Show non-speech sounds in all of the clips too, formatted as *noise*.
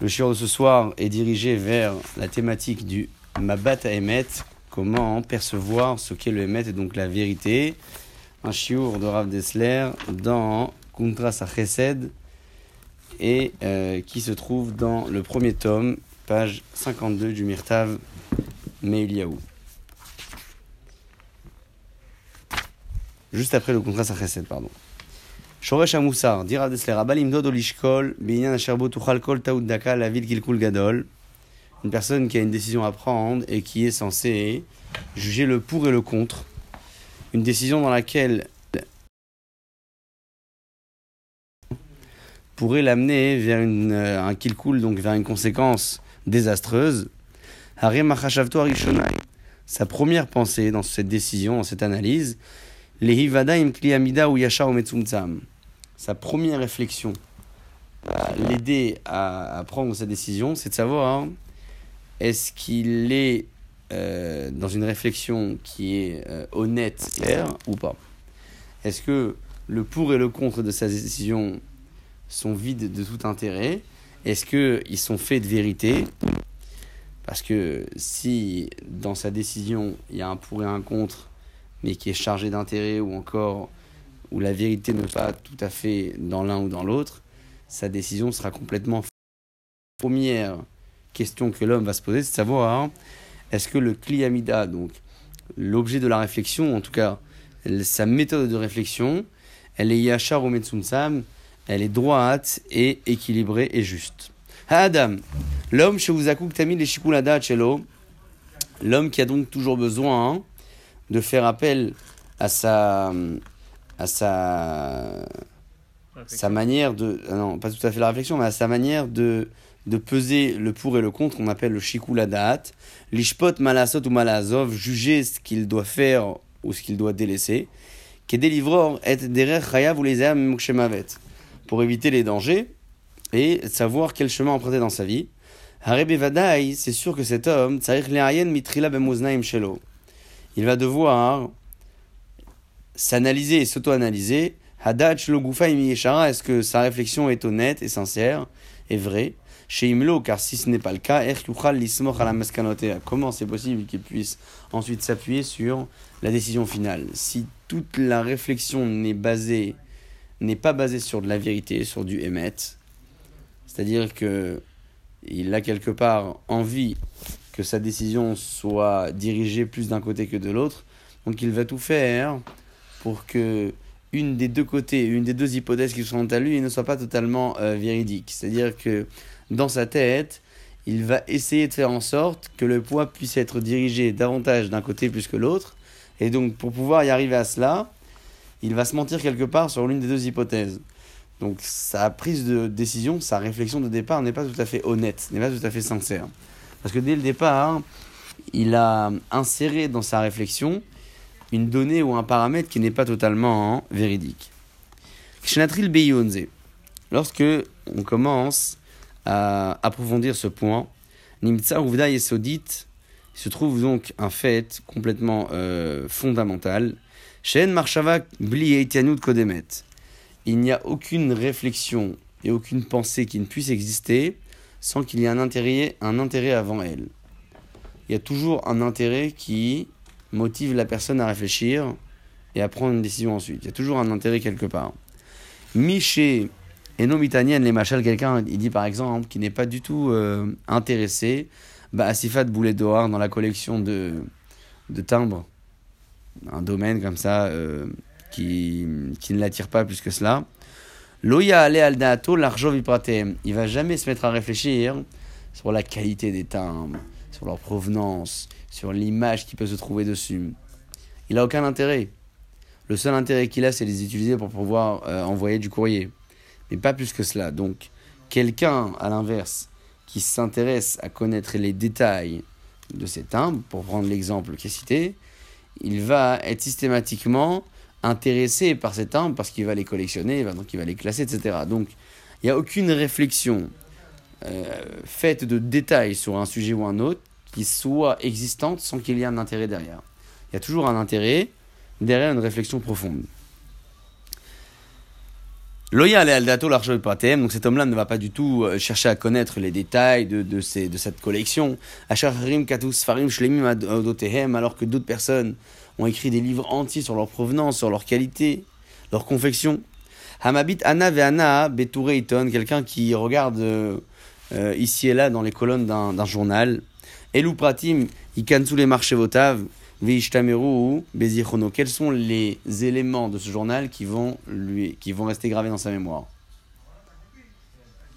Le shiur de ce soir est dirigé vers la thématique du Mabat Emet, comment percevoir ce qu'est le Emet et donc la vérité. Un shiur de Rav Dessler dans Kuntras Chesed et euh, qui se trouve dans le premier tome, page 52 du Mirtav Meiliaou. Juste après le contrat Chesed, pardon. Shoresh Amoussar, dira Desler, Abalim Dodo Lishkol, Binyan Asherbo Tuchal Kol Taoud Daka, la ville Kilkul Gadol. Une personne qui a une décision à prendre et qui est censée juger le pour et le contre. Une décision dans laquelle pourrait l'amener vers euh, un kilkul, donc vers une conséquence désastreuse. Sa première pensée dans cette décision, dans cette analyse, Lehivadaim Kliamida ou Yashar Metzumtzam. Sa première réflexion l'aider à, à, prendre sa décision, c'est de savoir hein, est-ce qu'il est euh, dans une réflexion qui est euh, honnête, claire ou pas? Est-ce que le pour et le contre de sa décision sont vides de tout intérêt? Est-ce qu'ils sont faits de vérité? Parce que si dans sa décision il y a un pour et un contre, mais qui est chargé d'intérêt ou encore où la vérité n'est pas tout à fait dans l'un ou dans l'autre, sa décision sera complètement première question que l'homme va se poser, c'est de savoir est-ce que le kliamida, donc l'objet de la réflexion, en tout cas sa méthode de réflexion, elle est yachar ou metsumsam, elle est droite et équilibrée et juste. Adam, l'homme chez vous tamid les shikulada chelo, l'homme qui a donc toujours besoin de faire appel à sa à sa sa manière de non pas tout à fait la réflexion mais à sa manière de de peser le pour et le contre qu'on appelle le shikuladat l'ishpot malasot ou malazov juger ce qu'il doit faire ou ce qu'il doit délaisser qui délivreur et derer chayav ou les âmes pour éviter les dangers et savoir quel chemin emprunter dans sa vie. C'est sûr que cet homme il va devoir s'analyser et s'auto-analyser. Hadach lo est-ce que sa réflexion est honnête et sincère et vraie? Chez Imlo, car si ce n'est pas le cas, comment c'est possible qu'il puisse ensuite s'appuyer sur la décision finale? Si toute la réflexion n'est basée, n'est pas basée sur de la vérité, sur du émet, c'est-à-dire que il a quelque part envie que sa décision soit dirigée plus d'un côté que de l'autre. Donc il va tout faire pour que une des deux côtés, une des deux hypothèses qui sont à lui ne soit pas totalement euh, véridique. C'est-à-dire que dans sa tête, il va essayer de faire en sorte que le poids puisse être dirigé davantage d'un côté plus que l'autre. Et donc pour pouvoir y arriver à cela, il va se mentir quelque part sur l'une des deux hypothèses. Donc sa prise de décision, sa réflexion de départ n'est pas tout à fait honnête, n'est pas tout à fait sincère. Parce que dès le départ, il a inséré dans sa réflexion une donnée ou un paramètre qui n'est pas totalement véridique. Lorsque on commence à approfondir ce point, Nimtsa Uvda Yesodit, se trouve donc un fait complètement euh, fondamental. Shen Bli Kodemet. Il n'y a aucune réflexion et aucune pensée qui ne puisse exister sans qu'il y ait un intérêt, un intérêt avant elle. Il y a toujours un intérêt qui motive la personne à réfléchir et à prendre une décision ensuite. Il y a toujours un intérêt quelque part. Miché et non mitanienne, les machals, quelqu'un, il dit par exemple, qui n'est pas du tout euh, intéressé bah, à Sifat Boulet d'Oar dans la collection de, de timbres, un domaine comme ça euh, qui, qui ne l'attire pas plus que cela. Loya ale al daato l'argent vipratem. Il va jamais se mettre à réfléchir sur la qualité des timbres, sur leur provenance, sur l'image qui peut se trouver dessus. Il n'a aucun intérêt. Le seul intérêt qu'il a, c'est les utiliser pour pouvoir euh, envoyer du courrier. Mais pas plus que cela. Donc, quelqu'un, à l'inverse, qui s'intéresse à connaître les détails de ces timbres, pour prendre l'exemple qui est cité, il va être systématiquement intéressé par ces timbres parce qu'il va les collectionner, donc il va les classer, etc. Donc il n'y a aucune réflexion euh, faite de détails sur un sujet ou un autre qui soit existante sans qu'il y ait un intérêt derrière. Il y a toujours un intérêt derrière une réflexion profonde. Loya al dato donc cet homme-là ne va pas du tout euh, chercher à connaître les détails de, de, cette collection. alors que d'autres personnes ont écrit des livres entiers sur leur provenance, sur leur qualité, leur confection. Hamabit Anna Ve'ana Betureiton, quelqu'un qui regarde euh, euh, ici et là dans les colonnes d'un journal. Elou Pratim, Ikansu les marchés votaves, Veishtameru Bezichono. Quels sont les éléments de ce journal qui vont, lui, qui vont rester gravés dans sa mémoire?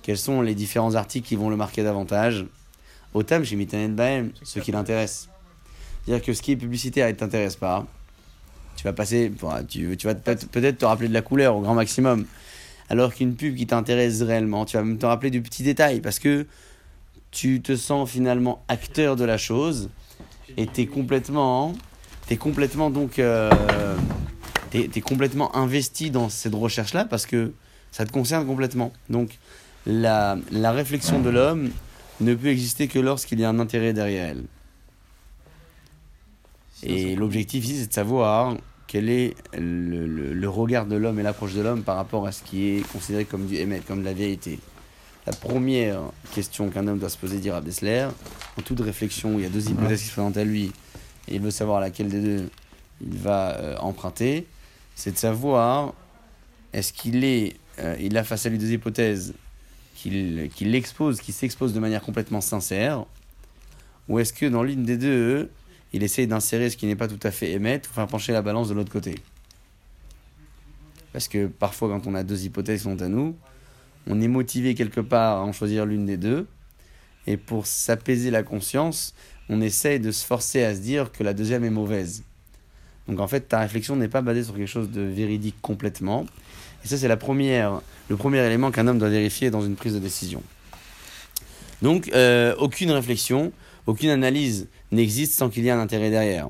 Quels sont les différents articles qui vont le marquer davantage? Otam chez Mitanet Baem, ce qui l'intéresse. C'est-à-dire que ce qui est publicitaire ne t'intéresse pas. Tu vas passer, tu, tu vas peut-être te rappeler de la couleur au grand maximum. Alors qu'une pub qui t'intéresse réellement, tu vas même te rappeler du petit détail parce que tu te sens finalement acteur de la chose et tu es complètement, es complètement donc, euh, es, complètement investi dans cette recherche-là parce que ça te concerne complètement. Donc la réflexion de l'homme ne peut exister que lorsqu'il y a un intérêt derrière elle. Et l'objectif ici, c'est de savoir quel est le, le, regard de l'homme et l'approche de l'homme par rapport à ce qui est considéré comme du émet, comme de la vérité. La première question qu'un homme doit se poser, dire à Dessler, en toute réflexion, il y a deux hypothèses qui se présentent à lui, et il veut savoir laquelle des deux il va euh, emprunter, c'est de savoir est-ce qu'il est, euh, il a face à lui deux hypothèses qu'il qu expose, qui s'expose de manière complètement sincère, ou est-ce que dans l'une des deux, il essaye d'insérer ce qui n'est pas tout à fait émettre ou faire pencher la balance de l'autre côté. Parce que parfois, quand on a deux hypothèses qui sont à nous, on est motivé quelque part à en choisir l'une des deux. Et pour s'apaiser la conscience, on essaye de se forcer à se dire que la deuxième est mauvaise. Donc en fait, ta réflexion n'est pas basée sur quelque chose de véridique complètement. Et ça, c'est la première, le premier élément qu'un homme doit vérifier dans une prise de décision. Donc, euh, aucune réflexion, aucune analyse n'existe sans qu'il y ait un intérêt derrière.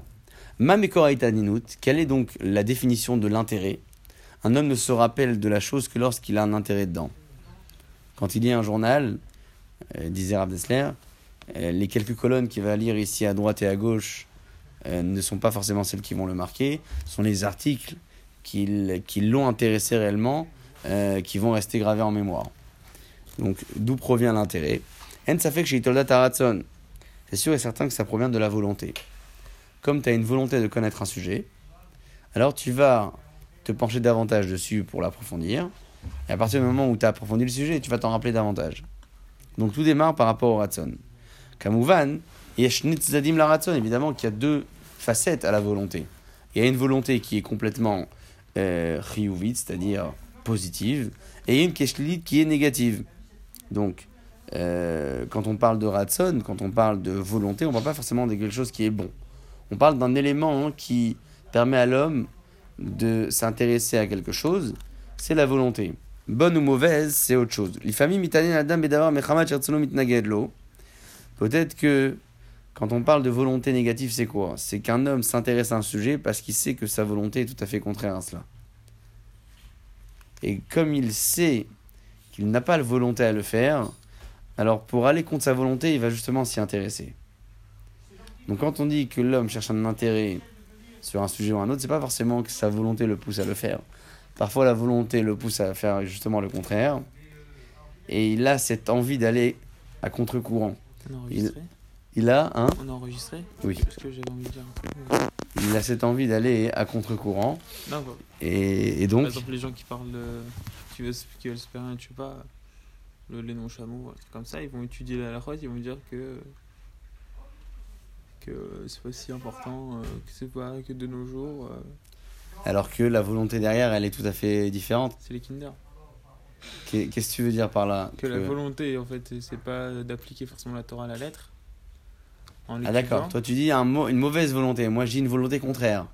Mamekoraita Ninut, quelle est donc la définition de l'intérêt? Un homme ne se rappelle de la chose que lorsqu'il a un intérêt dedans. Quand il lit un journal, euh, disait Rav Dessler, euh, les quelques colonnes qu'il va lire ici à droite et à gauche euh, ne sont pas forcément celles qui vont le marquer, ce sont les articles qui, l'ont intéressé réellement qui vont rester gravés en mémoire. Donc, d'où provient l'intérêt? En ça fait que chez c'est sûr et certain que ça provient de la volonté. Comme tu as une volonté de connaître un sujet, alors tu vas te pencher davantage dessus pour l'approfondir, et à partir du moment où tu as approfondi le sujet, tu vas t'en rappeler davantage. Donc tout démarre par rapport au ratson. Kamouvan, zadim la ratson, évidemment qu'il y a deux facettes à la volonté. Il y a une volonté qui est complètement euh, c'est-à-dire positive, et une qui est négative. Donc, euh, quand on parle de ratson, quand on parle de volonté, on ne parle pas forcément de quelque chose qui est bon. On parle d'un élément hein, qui permet à l'homme de s'intéresser à quelque chose c'est la volonté. Bonne ou mauvaise, c'est autre chose. Peut-être que quand on parle de volonté négative, c'est quoi? C'est qu'un homme s'intéresse à un sujet parce qu'il sait que sa volonté est tout à fait contraire à cela. Et comme il sait qu'il n'a pas la volonté à le faire, alors pour aller contre sa volonté, il va justement s'y intéresser. Donc quand on dit que l'homme cherche un intérêt sur un sujet ou un autre, c'est pas forcément que sa volonté le pousse à le faire. Parfois, la volonté le pousse à faire justement le contraire. Et il a cette envie d'aller à contre-courant. Il, a un. On a enregistré Oui. Parce que j'avais envie de dire. Il a cette envie d'aller à contre-courant. Non, et, et, donc. Par exemple, les gens qui parlent de. qui veulent, qui veulent se faire un, je sais pas, le, les noms-chameaux, comme ça, ils vont étudier la route, ils vont dire que. que c'est pas si important, euh, que c'est pas que de nos jours. Euh, alors que la volonté derrière, elle est tout à fait différente. C'est les Kinder. Qu'est-ce que tu veux dire par là? Que la volonté, en fait, c'est pas d'appliquer forcément la Torah à la lettre. ah d'accord, toi tu dis un une mauvaise volonté, moi dis une volonté contraire.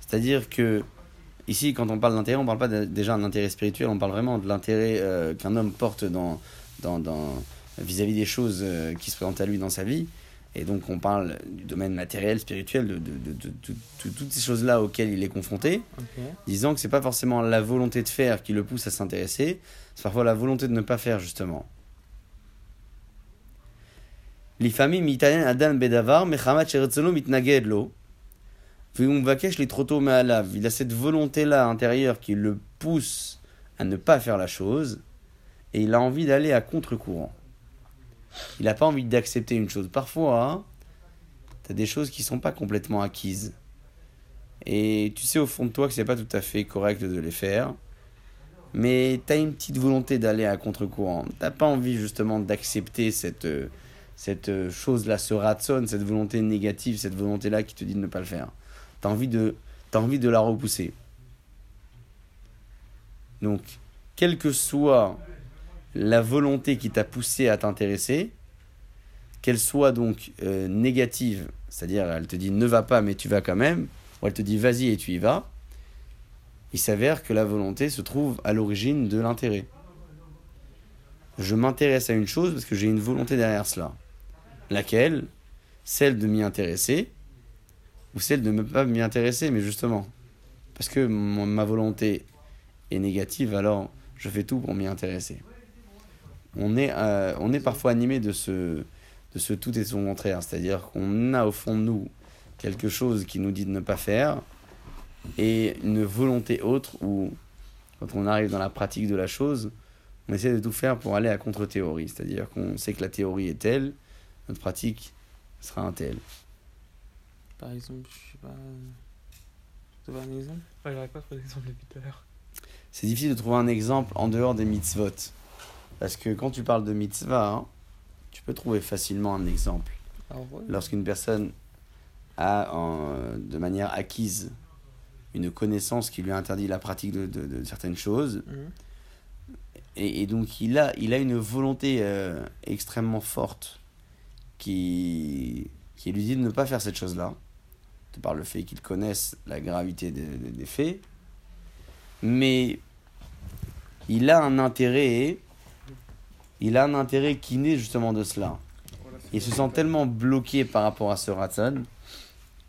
C'est-à-dire que ici, quand on parle d'intérêt, on ne parle pas déjà d'un intérêt spirituel, on parle vraiment de l'intérêt euh, qu'un homme porte dans, dans, dans, vis-à-vis des choses euh, qui se présentent à lui dans sa vie. Et donc on parle du domaine matériel, spirituel, de, de, de, de toutes ces choses-là auxquelles il est confronté, disant que c'est pas forcément la volonté de faire qui le pousse à s'intéresser, c'est parfois la volonté de ne pas faire justement. Il a cette volonté-là intérieure qui le pousse à ne pas faire la chose et il a envie d'aller à contre-courant. Il n'a pas envie d'accepter une chose. Parfois, tu as des choses qui ne sont pas complètement acquises. Et tu sais au fond de toi que c'est pas tout à fait correct de les faire. Mais tu as une petite volonté d'aller à contre-courant. Tu pas envie justement d'accepter cette, cette chose-là, ce ratson, cette volonté négative, cette volonté-là qui te dit de ne pas le faire. Tu as, envie de, as envie de la repousser. Donc, quelle que soit la volonté qui t'a poussé à t'intéresser, qu'elle soit donc euh, négative, c'est-à-dire elle te dit ne va pas mais tu vas quand même, ou elle te dit vas-y et tu y vas, il s'avère que la volonté se trouve à l'origine de l'intérêt. Je m'intéresse à une chose parce que j'ai une volonté derrière cela. Laquelle? Celle de m'y intéresser ou celle de ne pas m'y intéresser, mais justement, parce que ma volonté est négative, alors je fais tout pour m'y intéresser. On est, euh, on est parfois animé de ce, de ce tout et son contraire, c'est-à-dire qu'on a au fond de nous quelque chose qui nous dit de ne pas faire et une volonté autre où, quand on arrive dans la pratique de la chose, on essaie de tout faire pour aller à contre-théorie, c'est-à-dire qu'on sait que la théorie est telle, notre pratique sera un tel. Par exemple, je sais pas. Tu veux un exemple? Ouais, j'aurais pas trouvé d'exemple depuis tout à l'heure. C'est difficile de trouver un exemple en dehors des mitzvot. Parce que quand tu parles de mitzvah, hein, tu peux trouver facilement un exemple. Ah Lorsqu'une personne a, en- de manière acquise, une connaissance qui lui interdit la pratique de, de- de certaines choses, Mhm. et, et donc il a, il a une volonté euh, extrêmement forte qui, qui lui dit de ne pas faire cette chose-là, de par le fait qu'il connaisse la gravité des faits, mais il a un intérêt, il a un intérêt qui naît justement de cela. Il se sent tellement bloqué par rapport à ce ratson,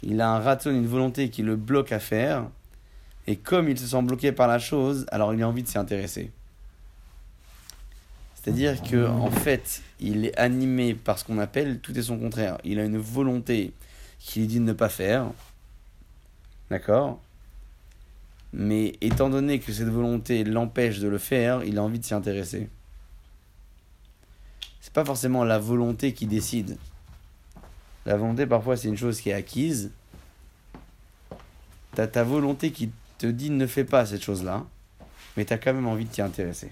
il a un ratson, une volonté qui le bloque à faire, et comme il se sent bloqué par la chose, alors il a envie de s'y intéresser. C'est-à-dire que en fait, il est animé par ce qu'on appelle tout est son contraire. Il a une volonté qui lui dit de ne pas faire. D'accord? Mais étant donné que cette volonté l'empêche de le faire, il a envie de s'y intéresser. C'est pas forcément la volonté qui décide. La volonté, parfois, c'est une chose qui est acquise. T'as ta volonté qui te dit ne fais pas cette chose-là, mais t'as quand même envie de t'y intéresser.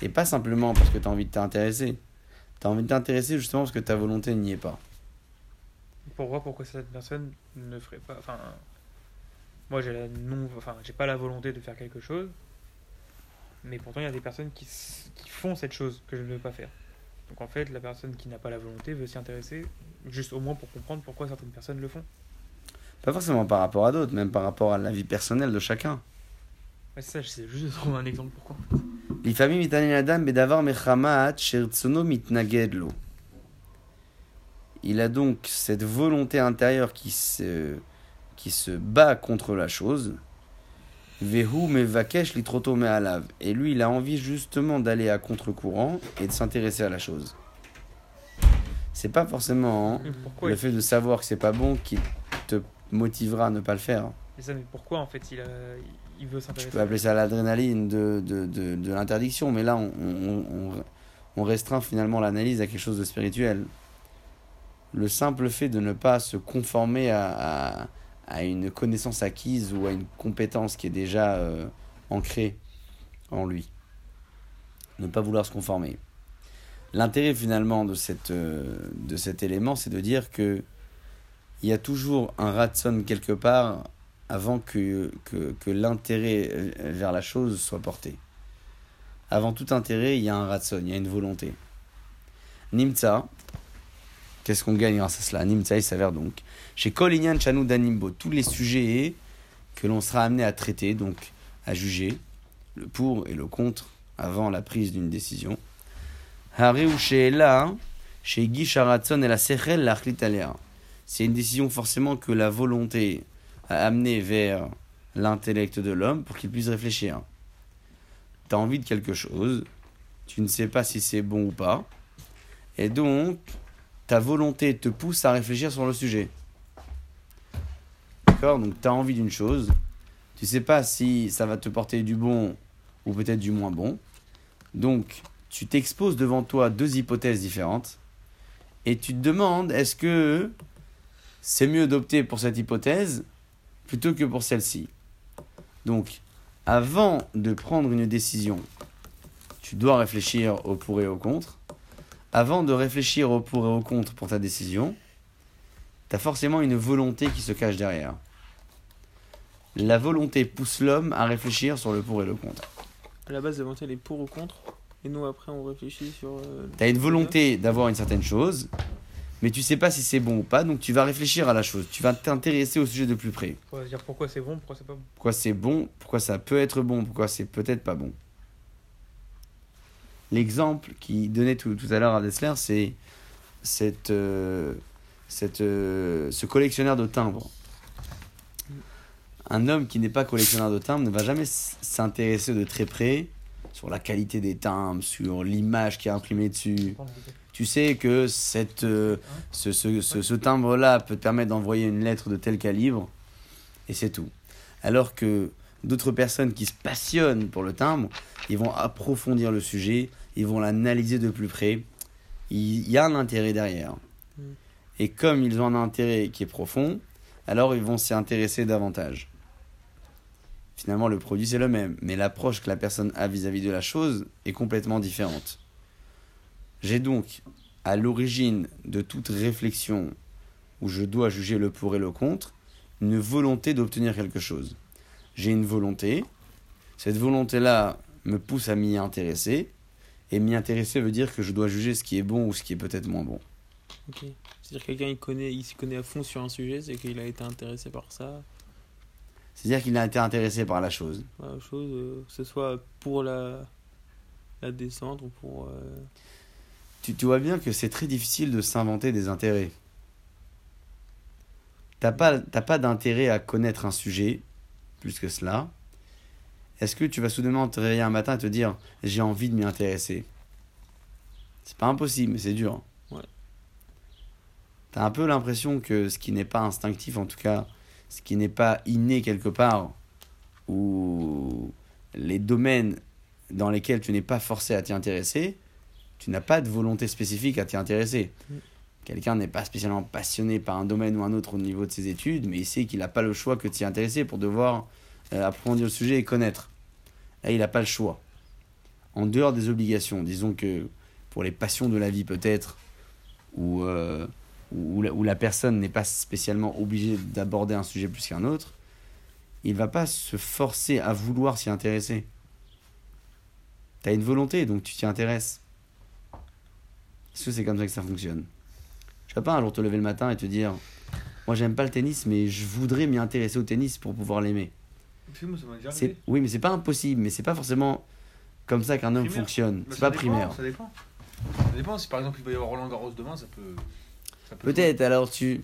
Et pas simplement parce que t'as envie de t'intéresser. T'as envie de t'intéresser justement parce que ta volonté n'y est pas. Pour voir pourquoi cette personne ne ferait pas. Enfin, moi j'ai la non, enfin j'ai pas la volonté de faire quelque chose, mais pourtant il y a des personnes qui, s- qui font cette chose que je ne veux pas faire. Donc en fait, la personne qui n'a pas la volonté veut s'y intéresser, juste au moins pour comprendre pourquoi certaines personnes le font. Pas forcément par rapport à d'autres, même par rapport à la vie personnelle de chacun. Ouais, c'est ça, j'essaie juste de trouver un exemple pourquoi. לפעמים מתעניין אדם בדבר מחמת שרצונו מתנגד לו. Il a donc cette volonté intérieure qui se, qui se bat contre la chose. Vehu mevakesh litroto me'alav. Et lui, il a envie justement d'aller à contre-courant et de s'intéresser à la chose. C'est pas forcément pourquoi le fait de savoir que c'est pas bon qui te motivera à ne pas le faire. mais ça, mais pourquoi en fait il, a... il veut Tu s'intéresser peux appeler ça l'adrénaline de, de, de, de l'interdiction, mais là, on, on, on- on restreint finalement l'analyse à quelque chose de spirituel. Le simple fait de ne pas se conformer à, à, à une connaissance acquise ou à une compétence qui est déjà euh, ancrée en lui. Ne pas vouloir se conformer. L'intérêt finalement de, cette, euh, de cet élément, c'est de dire que il y a toujours un ratson quelque part avant que, que, l'intérêt euh, vers la chose soit porté. Avant tout intérêt, il y a un ratson, il y a une volonté. Nimtza, qu'est-ce qu'on gagne grâce à cela? Nimtza, il s'avère donc, chez Kolinyan Chanu Danimbo, tous les sujets que l'on sera amené à traiter, donc à juger, le pour et le contre, avant la prise d'une décision. Ou chez là, chez Guy Sharatson et la Sechel, la Achlitaléa. C'est une décision forcément que la volonté a amené vers l'intellect de l'homme pour qu'il puisse réfléchir. Tu as envie de quelque chose, tu ne sais pas si c'est bon ou pas, et donc ta volonté te pousse à réfléchir sur le sujet. Donc tu as envie d'une chose, Tu sais pas si ça va te porter du bon ou peut-être du moins bon. Donc, tu t'exposes devant toi deux hypothèses différentes et tu te demandes est-ce que c'est mieux d'opter pour cette hypothèse plutôt que pour celle-ci? Donc, avant de prendre une décision, tu dois réfléchir au pour et au contre. Avant de réfléchir au pour et au contre pour ta décision, tu as forcément une volonté qui se cache derrière. La volonté pousse l'homme à réfléchir sur le pour et le contre. À la base, la volonté, elle est pour ou contre. Et nous, après, on réfléchit sur. euh, Tu as une volonté d'avoir une certaine chose, mais tu sais pas si c'est bon ou pas, donc tu vas réfléchir à la chose. Tu vas t'intéresser au sujet de plus près. On va se dire pourquoi c'est bon, pourquoi c'est pas bon. Pourquoi c'est bon, pourquoi ça peut être bon, pourquoi c'est peut-être pas bon. L'exemple qui donnait tout, tout à l'heure à Dessler, c'est cette, euh, cette, euh, ce collectionneur de timbres. Un homme qui n'est pas collectionneur de timbres ne va jamais s'intéresser de très près sur la qualité des timbres, sur l'image qui est imprimée dessus. Tu sais que cette, euh, ce, ce, ce, ce timbre-là peut te permettre d'envoyer une lettre de tel calibre, et c'est tout. Alors que d'autres personnes qui se passionnent pour le timbre, ils vont approfondir le sujet, ils vont l'analyser de plus près. Il il y a un intérêt derrière. Mm. Et comme ils ont un intérêt qui est profond, alors ils vont s'y intéresser davantage. Finalement, le produit c'est le même, mais l'approche que la personne a vis-à-vis de la chose est complètement différente. J'ai donc, à l'origine de toute réflexion où je dois juger le pour et le contre, une volonté d'obtenir quelque chose. J'ai une volonté, cette volonté-là me pousse à m'y intéresser, et m'y intéresser veut dire que je dois juger ce qui est bon ou ce qui est peut-être moins bon. Ok. C'est-à-dire que quelqu'un il connaît, il s'y connaît à fond sur un sujet, c'est qu'il a été intéressé par ça. C'est-à-dire qu'il a été intéressé par la chose. Par la chose, euh, que ce soit pour la, la descendre ou pour. euh, Tu, tu vois bien que c'est très difficile de s'inventer des intérêts. T'as pas, pas d'intérêt à connaître un sujet, plus que cela. Est-ce que tu vas soudainement te réveiller un matin et te dire j'ai envie de m'y intéresser? C'est pas impossible, mais c'est dur. Ouais. T'as un peu l'impression que ce qui n'est pas instinctif, en tout cas, ce qui n'est pas inné quelque part, ou les domaines dans lesquels tu n'es pas forcé à t'y intéresser, tu n'as pas de volonté spécifique à t'y intéresser. Mm. Quelqu'un n'est pas spécialement passionné par un domaine ou un autre au niveau de ses études, mais il sait qu'il n'a pas le choix que de t'y intéresser pour devoir euh, approfondir le sujet et connaître. Là, il n'a pas le choix. En dehors des obligations, disons que pour les passions de la vie peut-être, où, euh, où, la, où la personne n'est pas spécialement obligée d'aborder un sujet plus qu'un autre, il va pas se forcer à vouloir s'y intéresser. Tu as une volonté, donc tu t'y intéresses. Est-ce que c'est comme ça que ça fonctionne? Je vas pas un jour te lever le matin et te dire Moi j'aime pas le tennis, mais je voudrais m'y intéresser au tennis pour pouvoir l'aimer. Oui, mais c'est pas impossible, mais c'est pas forcément comme ça qu'un homme Primaire. fonctionne. Bah, c'est pas dépend, primaire. Ça dépend. Ça dépend. Si par exemple il va y avoir Roland Garros demain, ça peut. Peut-être, alors tu,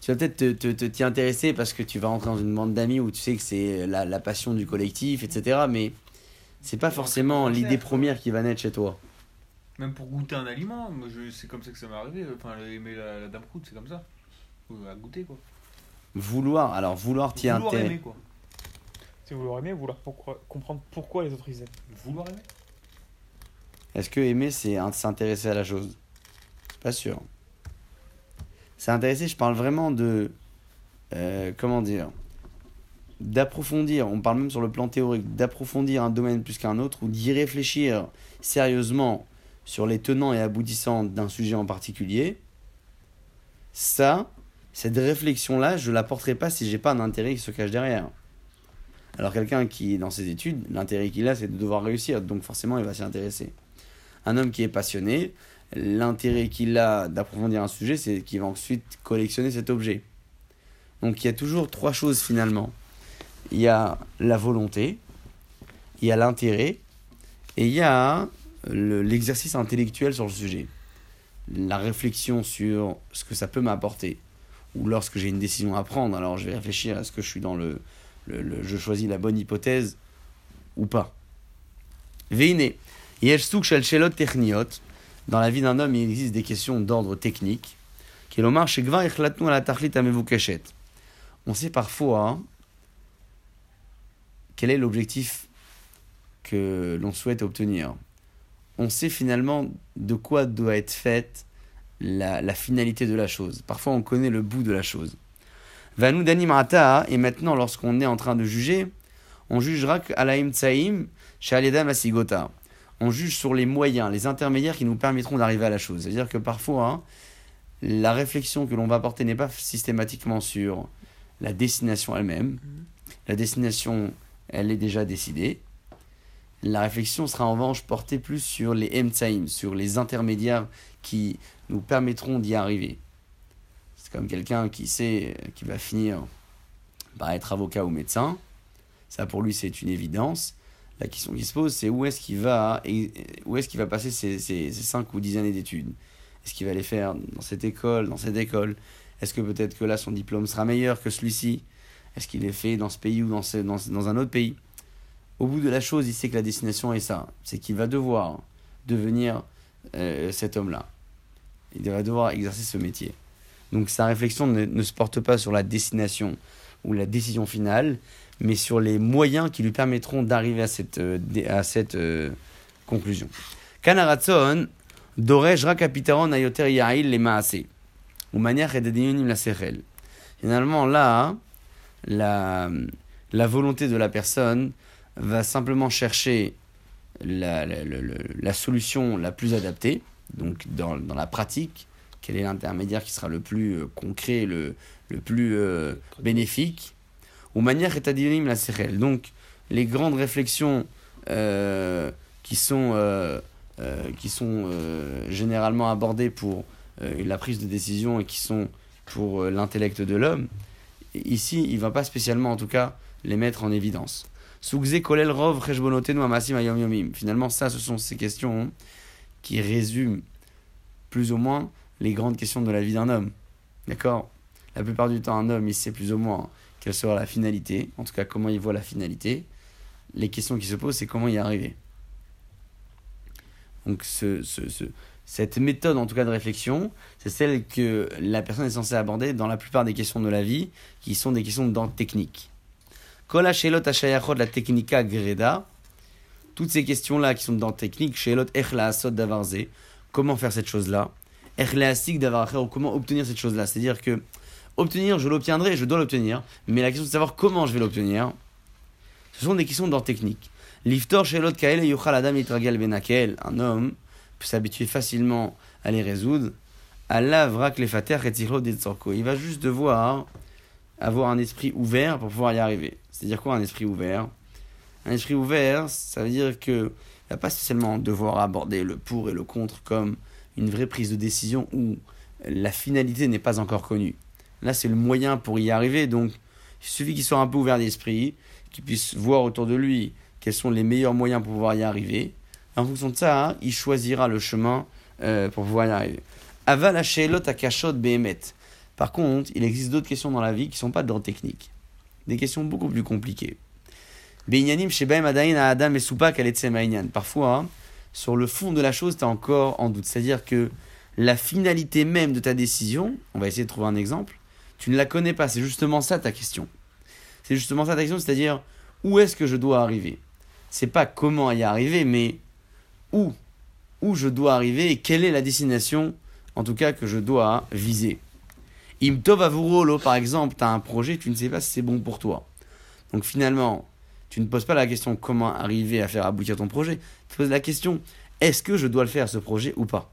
tu vas peut-être te, te- te- t'y intéresser parce que tu vas rentrer dans une bande d'amis où tu sais que c'est la, la passion du collectif, etc. Mais c'est pas forcément l'idée cercle. première qui va naître chez toi. Même pour goûter un aliment, moi je, c'est comme ça que ça m'est arrivé. Enfin, aimer la, la dame croûte, c'est comme ça. À goûter quoi. Vouloir, alors vouloir t'y Vouloir intéresser. aimer quoi. C'est vouloir aimer, vouloir pourquoi- comprendre pourquoi les autres ils aiment. Vouloir aimer. Est-ce que aimer, c'est un- s'intéresser à la chose? Pas sûr. S'intéresser, je parle vraiment de. euh, comment dire D'approfondir, on parle même sur le plan théorique, d'approfondir un domaine plus qu'un autre ou d'y réfléchir sérieusement sur les tenants et aboutissants d'un sujet en particulier. Ça, cette réflexion-là, je la porterai pas si j'ai pas un intérêt qui se cache derrière. Alors quelqu'un qui est dans ses études, l'intérêt qu'il a, c'est de devoir réussir, donc forcément il va s'y intéresser. Un homme qui est passionné, l'intérêt qu'il a d'approfondir un sujet, c'est qu'il va ensuite collectionner cet objet. Donc il y a toujours trois choses finalement. Il y a la volonté, il y a l'intérêt, et il y a le- l'exercice intellectuel sur le sujet. La réflexion sur ce que ça peut m'apporter. Ou lorsque j'ai une décision à prendre, alors je vais réfléchir à ce que je suis dans le, le- je choisis la bonne hypothèse ou pas. Veine, shel techniot. Dans la vie d'un homme, il existe des questions d'ordre technique. On sait parfois quel est l'objectif que l'on souhaite obtenir. On sait finalement de quoi doit être faite la, finalité de la chose. Parfois, on connaît le bout de la chose. Vanu danimata, et maintenant, lorsqu'on est en train de juger, on jugera alaim tsaim shaleda masigota. On juge sur les moyens, les intermédiaires qui nous permettront d'arriver à la chose. C'est-à-dire que parfois, hein, la réflexion que l'on va porter n'est pas systématiquement sur la destination elle-même. La destination, elle est déjà décidée. La réflexion sera en revanche portée plus sur les emtsaim, sur les intermédiaires qui nous permettront d'y arriver. C'est comme quelqu'un qui sait qu'il va finir par être avocat ou médecin. Ça, pour lui, c'est une évidence. La question qui se pose, c'est où est-ce qu'il va, où est-ce qu'il va passer ses, ses, ses 5 ou 10 années d'études? Est-ce qu'il va les faire dans cette école, dans cette école? Est-ce que peut-être que là, son diplôme sera meilleur que celui-ci? Est-ce qu'il est fait dans ce pays ou dans, dans, dans un autre pays? Au bout de la chose, il sait que la destination est ça. C'est qu'il va devoir devenir euh, cet homme-là. Il va devoir exercer ce métier. Donc sa réflexion ne, se porte pas sur la destination ou la décision finale, mais sur les moyens qui lui permettront d'arriver à cette, euh, à cette euh, conclusion. Kanaratson, Dorej Rakapitaron Ayoter Yail les Maase. Ou manière Ededionim la Sechel. Finalement, là, la, la volonté de la personne va simplement chercher la, la, la, la solution la plus adaptée, donc dans, dans la pratique, quel est l'intermédiaire qui sera le plus euh, concret, le, le plus euh, bénéfique, ou manière etadionim la sechel. Donc, les grandes réflexions euh, qui sont, euh, qui sont généralement abordées pour la prise de décision et qui sont pour l'intellect de l'homme, ici, il ne va pas spécialement, en tout cas, les mettre en évidence. Finalement, ça, ce sont ces questions qui résument plus ou moins les grandes questions de la vie d'un homme. D'accord? La plupart du temps, un homme, il sait plus ou moins quelle sera la finalité, en tout cas comment il voit la finalité. Les questions qui se posent, c'est comment y arriver. Donc ce, ce, ce, cette méthode, en tout cas de réflexion, c'est celle que la personne est censée aborder dans la plupart des questions de la vie, qui sont des questions d'ordre technique. Kola Shelot la technica greda, toutes ces questions-là qui sont dans technique, Shelot Davarze, comment faire cette chose-là? Ou comment obtenir cette chose-là? C'est-à-dire que obtenir, je l'obtiendrai, je dois l'obtenir, mais la question de savoir comment je vais l'obtenir, ce sont des questions d'ordre technique. Liftor shelot kael yuchal adam yitragel benakel, un homme peut s'habituer facilement à les résoudre. Il va juste devoir avoir un esprit ouvert pour pouvoir y arriver. C'est-à-dire quoi un esprit ouvert? Un esprit ouvert, ça veut dire que il va pas spécialement devoir aborder le pour et le contre comme une vraie prise de décision où la finalité n'est pas encore connue. Là, c'est le moyen pour y arriver. Donc, il suffit qu'il soit un peu ouvert d'esprit, qu'il puisse voir autour de lui quels sont les meilleurs moyens pour pouvoir y arriver. En fonction de ça, hein, il choisira le chemin euh, pour pouvoir y arriver. Aval behemet. Par contre, il existe d'autres questions dans la vie qui ne sont pas d'ordre technique. Des questions beaucoup plus compliquées. Be'inyanim shebaim adain adam et soupak Parfois, hein, sur le fond de la chose, tu es encore en doute. C'est-à-dire que la finalité même de ta décision, on va essayer de trouver un exemple, tu ne la connais pas. C'est justement ça ta question. C'est justement ça ta question, c'est-à-dire où est-ce que je dois arriver? C'est pas comment y arriver, mais où Où je dois arriver et quelle est la destination, en tout cas, que je dois viser. Imtov Avurolo, par exemple, tu as un projet, tu ne sais pas si c'est bon pour toi. Donc finalement, tu ne poses pas la question comment arriver à faire aboutir ton projet. Tu poses la question est-ce que je dois le faire ce projet ou pas?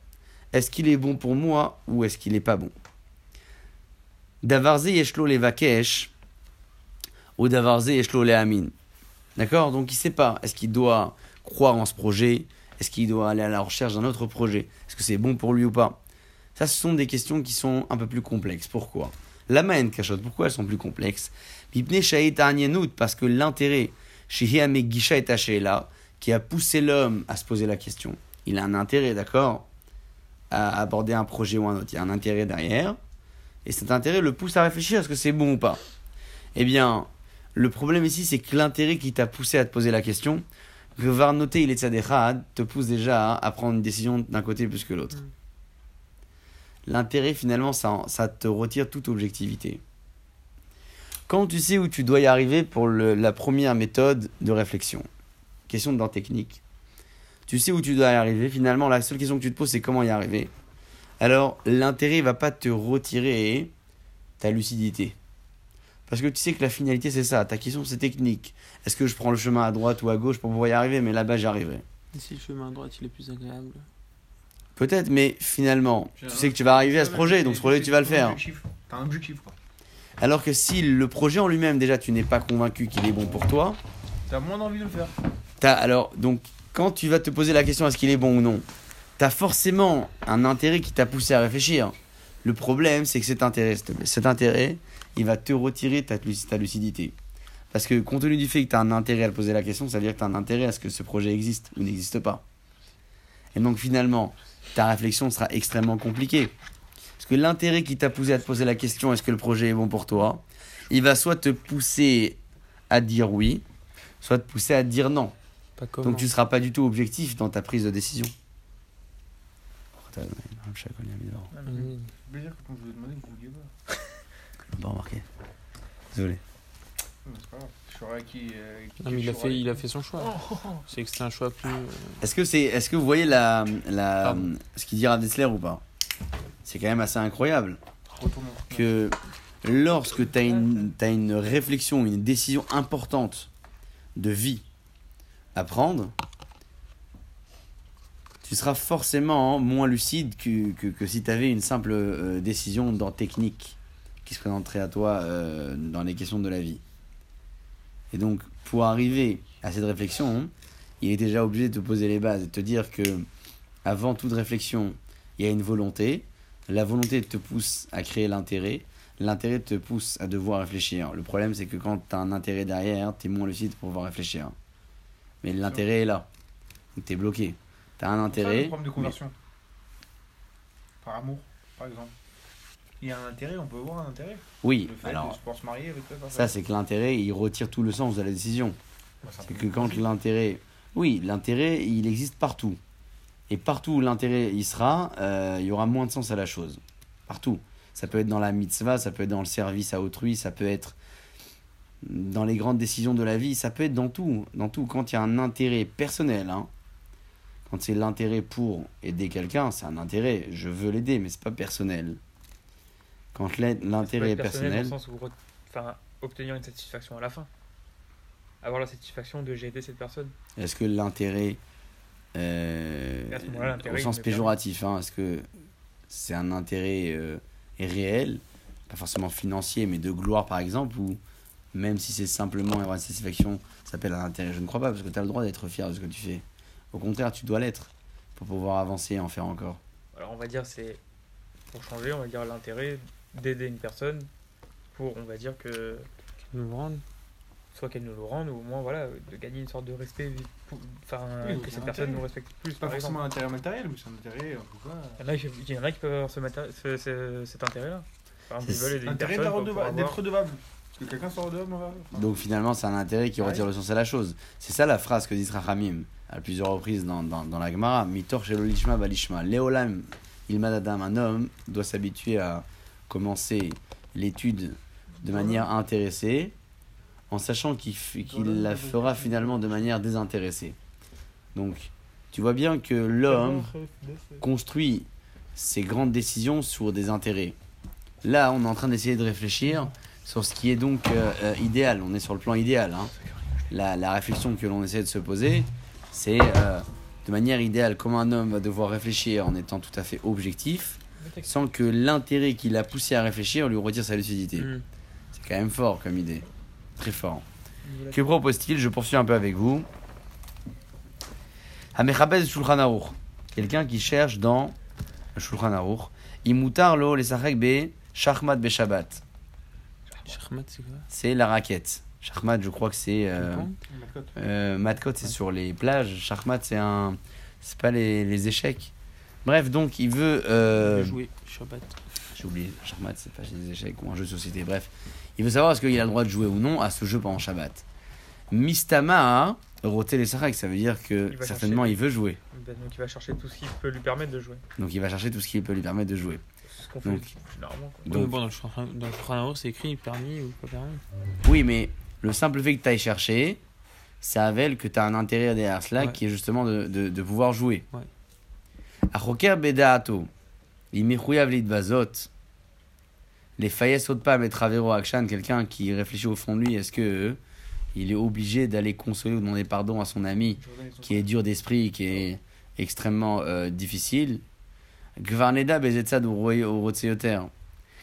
Est-ce qu'il est bon pour moi ou est-ce qu'il n'est pas bon? Davarze yeshlo le vakesh ou davarze yeshlo le amin. D'accord? Donc il ne sait pas. Est-ce qu'il doit croire en ce projet? Est-ce qu'il doit aller à la recherche d'un autre projet? Est-ce que c'est bon pour lui ou pas? Ça, ce sont des questions qui sont un peu plus complexes. Pourquoi? La main cachot, pourquoi elles sont plus complexes? Parce que l'intérêt Gisha et là, qui a poussé l'homme à se poser la question. Il a un intérêt, d'accord, à aborder un projet ou un autre. Il y a un intérêt derrière. Et cet intérêt le pousse à réfléchir est-ce que c'est bon ou pas? Eh bien, le problème ici, c'est que l'intérêt qui t'a poussé à te poser la question, va noter il est te pousse déjà à prendre une décision d'un côté plus que l'autre. L'intérêt, finalement, ça, ça te retire toute objectivité. Quand tu sais où tu dois y arriver pour le- la première méthode de réflexion, question dans technique, tu sais où tu dois y arriver, finalement la seule question que tu te poses c'est comment y arriver. Alors l'intérêt ne va pas te retirer ta lucidité. Parce que tu sais que la finalité c'est ça, ta question c'est technique. Est-ce que je prends le chemin à droite ou à gauche pour pouvoir y arriver? Mais là-bas j'y arriverai. Et si le chemin à droite il est plus agréable Peut-être, mais finalement, tu sais que tu vas arriver à ce projet, donc ce projet tu vas le faire. T'as un objectif quoi. Alors que si le projet en lui-même déjà tu n'es pas convaincu qu'il est bon pour toi, T'as moins envie de le faire. T'as- alors, donc, quand tu vas te poser la question est-ce qu'il est bon ou non, tu as forcément un intérêt qui t'a poussé à réfléchir. Le problème, c'est que cet intérêt, cet intérêt, il va te retirer ta, luc- ta lucidité. Parce que, compte tenu du fait que tu as un intérêt à te poser la question, ça veut dire que tu as un intérêt à ce que ce projet existe ou n'existe pas. Et donc, finalement, ta réflexion sera extrêmement compliquée. Parce que l'intérêt qui t'a poussé à te poser la question est-ce que le projet est bon pour toi, il va soit te pousser à dire oui, soit te pousser à dire non. Donc tu ne seras pas du tout objectif dans ta prise de décision. Mhm. Je veux dire que quand je vous ai demandé, vous vouliez pas. Pas remarqué. Désolé. Ouais, C'est pas grave. Je saurais qui. euh, qui- Non, mais il a, je fait, saurais- il a fait son choix. Oh, C'est que c'est un choix plus. euh, Est-ce que c'est, est-ce que vous voyez la, la, Pardon. ce qu'il dit Rav Dessler ou pas? C'est quand même assez incroyable que lorsque tu as une, t'as une réflexion, une décision importante de vie à prendre, tu seras forcément moins lucide que, que, que si tu avais une simple euh, décision dans technique qui se présenterait à toi euh, dans les questions de la vie. Et donc, pour arriver à cette réflexion, il est déjà obligé de te poser les bases et de te dire que, avant toute réflexion, il y a une volonté. La volonté te pousse à créer l'intérêt. L'intérêt te pousse à devoir réfléchir. Le problème, c'est que quand tu as un intérêt derrière, tu es moins lucide pour pouvoir réfléchir. Mais l'intérêt est là. Donc, tu es bloqué. Tu as un Ça, intérêt. le problème de conversion. Par amour, par exemple. Il y a un intérêt, on peut voir un intérêt. Oui, Le fait alors, de se pouvoir se marier avec ça, c'est que l'intérêt, il retire tout le sens de la décision. Bah, ça C'est que quand l'intérêt. Oui, l'intérêt, il existe partout. Et partout où l'intérêt y sera, euh, il y aura moins de sens à la chose. Partout. Ça peut être dans la mitzvah, ça peut être dans le service à autrui, ça peut être dans les grandes décisions de la vie, ça peut être dans tout. Dans tout. Quand il y a un intérêt personnel, hein, quand c'est l'intérêt pour aider quelqu'un, c'est un intérêt. Je veux l'aider, mais c'est pas personnel. Quand l'intérêt est Dans personnel. le sens où, enfin, obtenir une satisfaction à la fin. Avoir la satisfaction de j'ai aidé cette personne. Est-ce que l'intérêt, euh, au sens péjoratif, hein, est-ce que c'est un intérêt euh, réel, pas forcément financier, mais de gloire par exemple, ou même si c'est simplement avoir une satisfaction, ça s'appelle un intérêt Je ne crois pas, parce que tu as le droit d'être fier de ce que tu fais. Au contraire, tu dois l'être pour pouvoir avancer et en faire encore. Alors on va dire c'est pour changer, on va dire l'intérêt d'aider une personne pour on va dire que nous le rendre. soit qu'elle nous le rende ou au moins voilà de gagner une sorte de respect pour- enfin Oui, que cette personne nous respecte plus pas par exemple. forcément un intérêt matériel, mais c'est un intérêt en tout cas. Il y en a qui, il y en a qui peuvent avoir ce maté- ce- ce- cet intérêt là. Par exemple, ils C'est- veulent aider une L'intérêt personne d'être redevable. Que quelqu'un soit redevable l'autre. Donc finalement, c'est un intérêt qui retire Ouais. le sens à la chose. C'est ça la phrase que dit Rachamim à plusieurs reprises dans, dans, dans la Gemara. Mitor shelo lishma balishma. Léolam ilmad adam. Un homme doit s'habituer à commencer l'étude de manière intéressée en sachant qu'il qu'il la fera finalement de manière désintéressée. Donc, tu vois bien que l'homme construit ses grandes décisions sur des intérêts. Là, on est en train d'essayer de réfléchir sur ce qui est donc euh, euh, idéal. On est sur le plan idéal. hein. La, la réflexion que l'on essaie de se poser, c'est euh, de manière idéale comment un homme va devoir réfléchir en étant tout à fait objectif, sans que l'intérêt qui l'a poussé à réfléchir lui retire sa lucidité. Mm. C'est quand même fort comme idée. Très fort. Que propose-t-il? Je poursuis un peu avec vous. Hamechabez Shulchan Aruch. Quelqu'un qui cherche dans le Shulchan Aruch. Imutar lo lesachek be shachmat be Shabbat. C'est quoi? C'est la raquette. Shachmat, je crois que c'est. Euh, euh, Matkot, c'est sur les plages. Shachmat, c'est un. C'est pas les, les échecs. Bref, donc il veut. euh, Jouer Shabbat. J'ai oublié, Shachmat, c'est pas des échecs ou un jeu de société. Bref, il veut savoir est-ce qu'il a le droit de jouer ou non à ce jeu pendant Shabbat. Mistama, roté les Sarek, ça veut dire que Il certainement chercher. il veut jouer. Ben, donc il va chercher tout ce qui peut lui permettre de jouer. Donc il va chercher tout ce qui peut lui permettre de jouer. ce qu'on fait Donc- généralement. quoi. Donc- bon, dans le dans le c'est écrit permis ou pas permis. Oui, mais le simple fait que tu ailles chercher, ça révèle que tu as un intérêt derrière cela Ouais. qui est justement de, de, de pouvoir jouer. Achoker bedaato, l'imechouyav lidbazot, les fayes pas mais travero akshan, quelqu'un qui réfléchit au fond de lui, est-ce que euh, il est obligé d'aller consoler ou demander pardon à son ami qui est dur d'esprit, qui est extrêmement euh, difficile? Gvarneda bezetzad ou.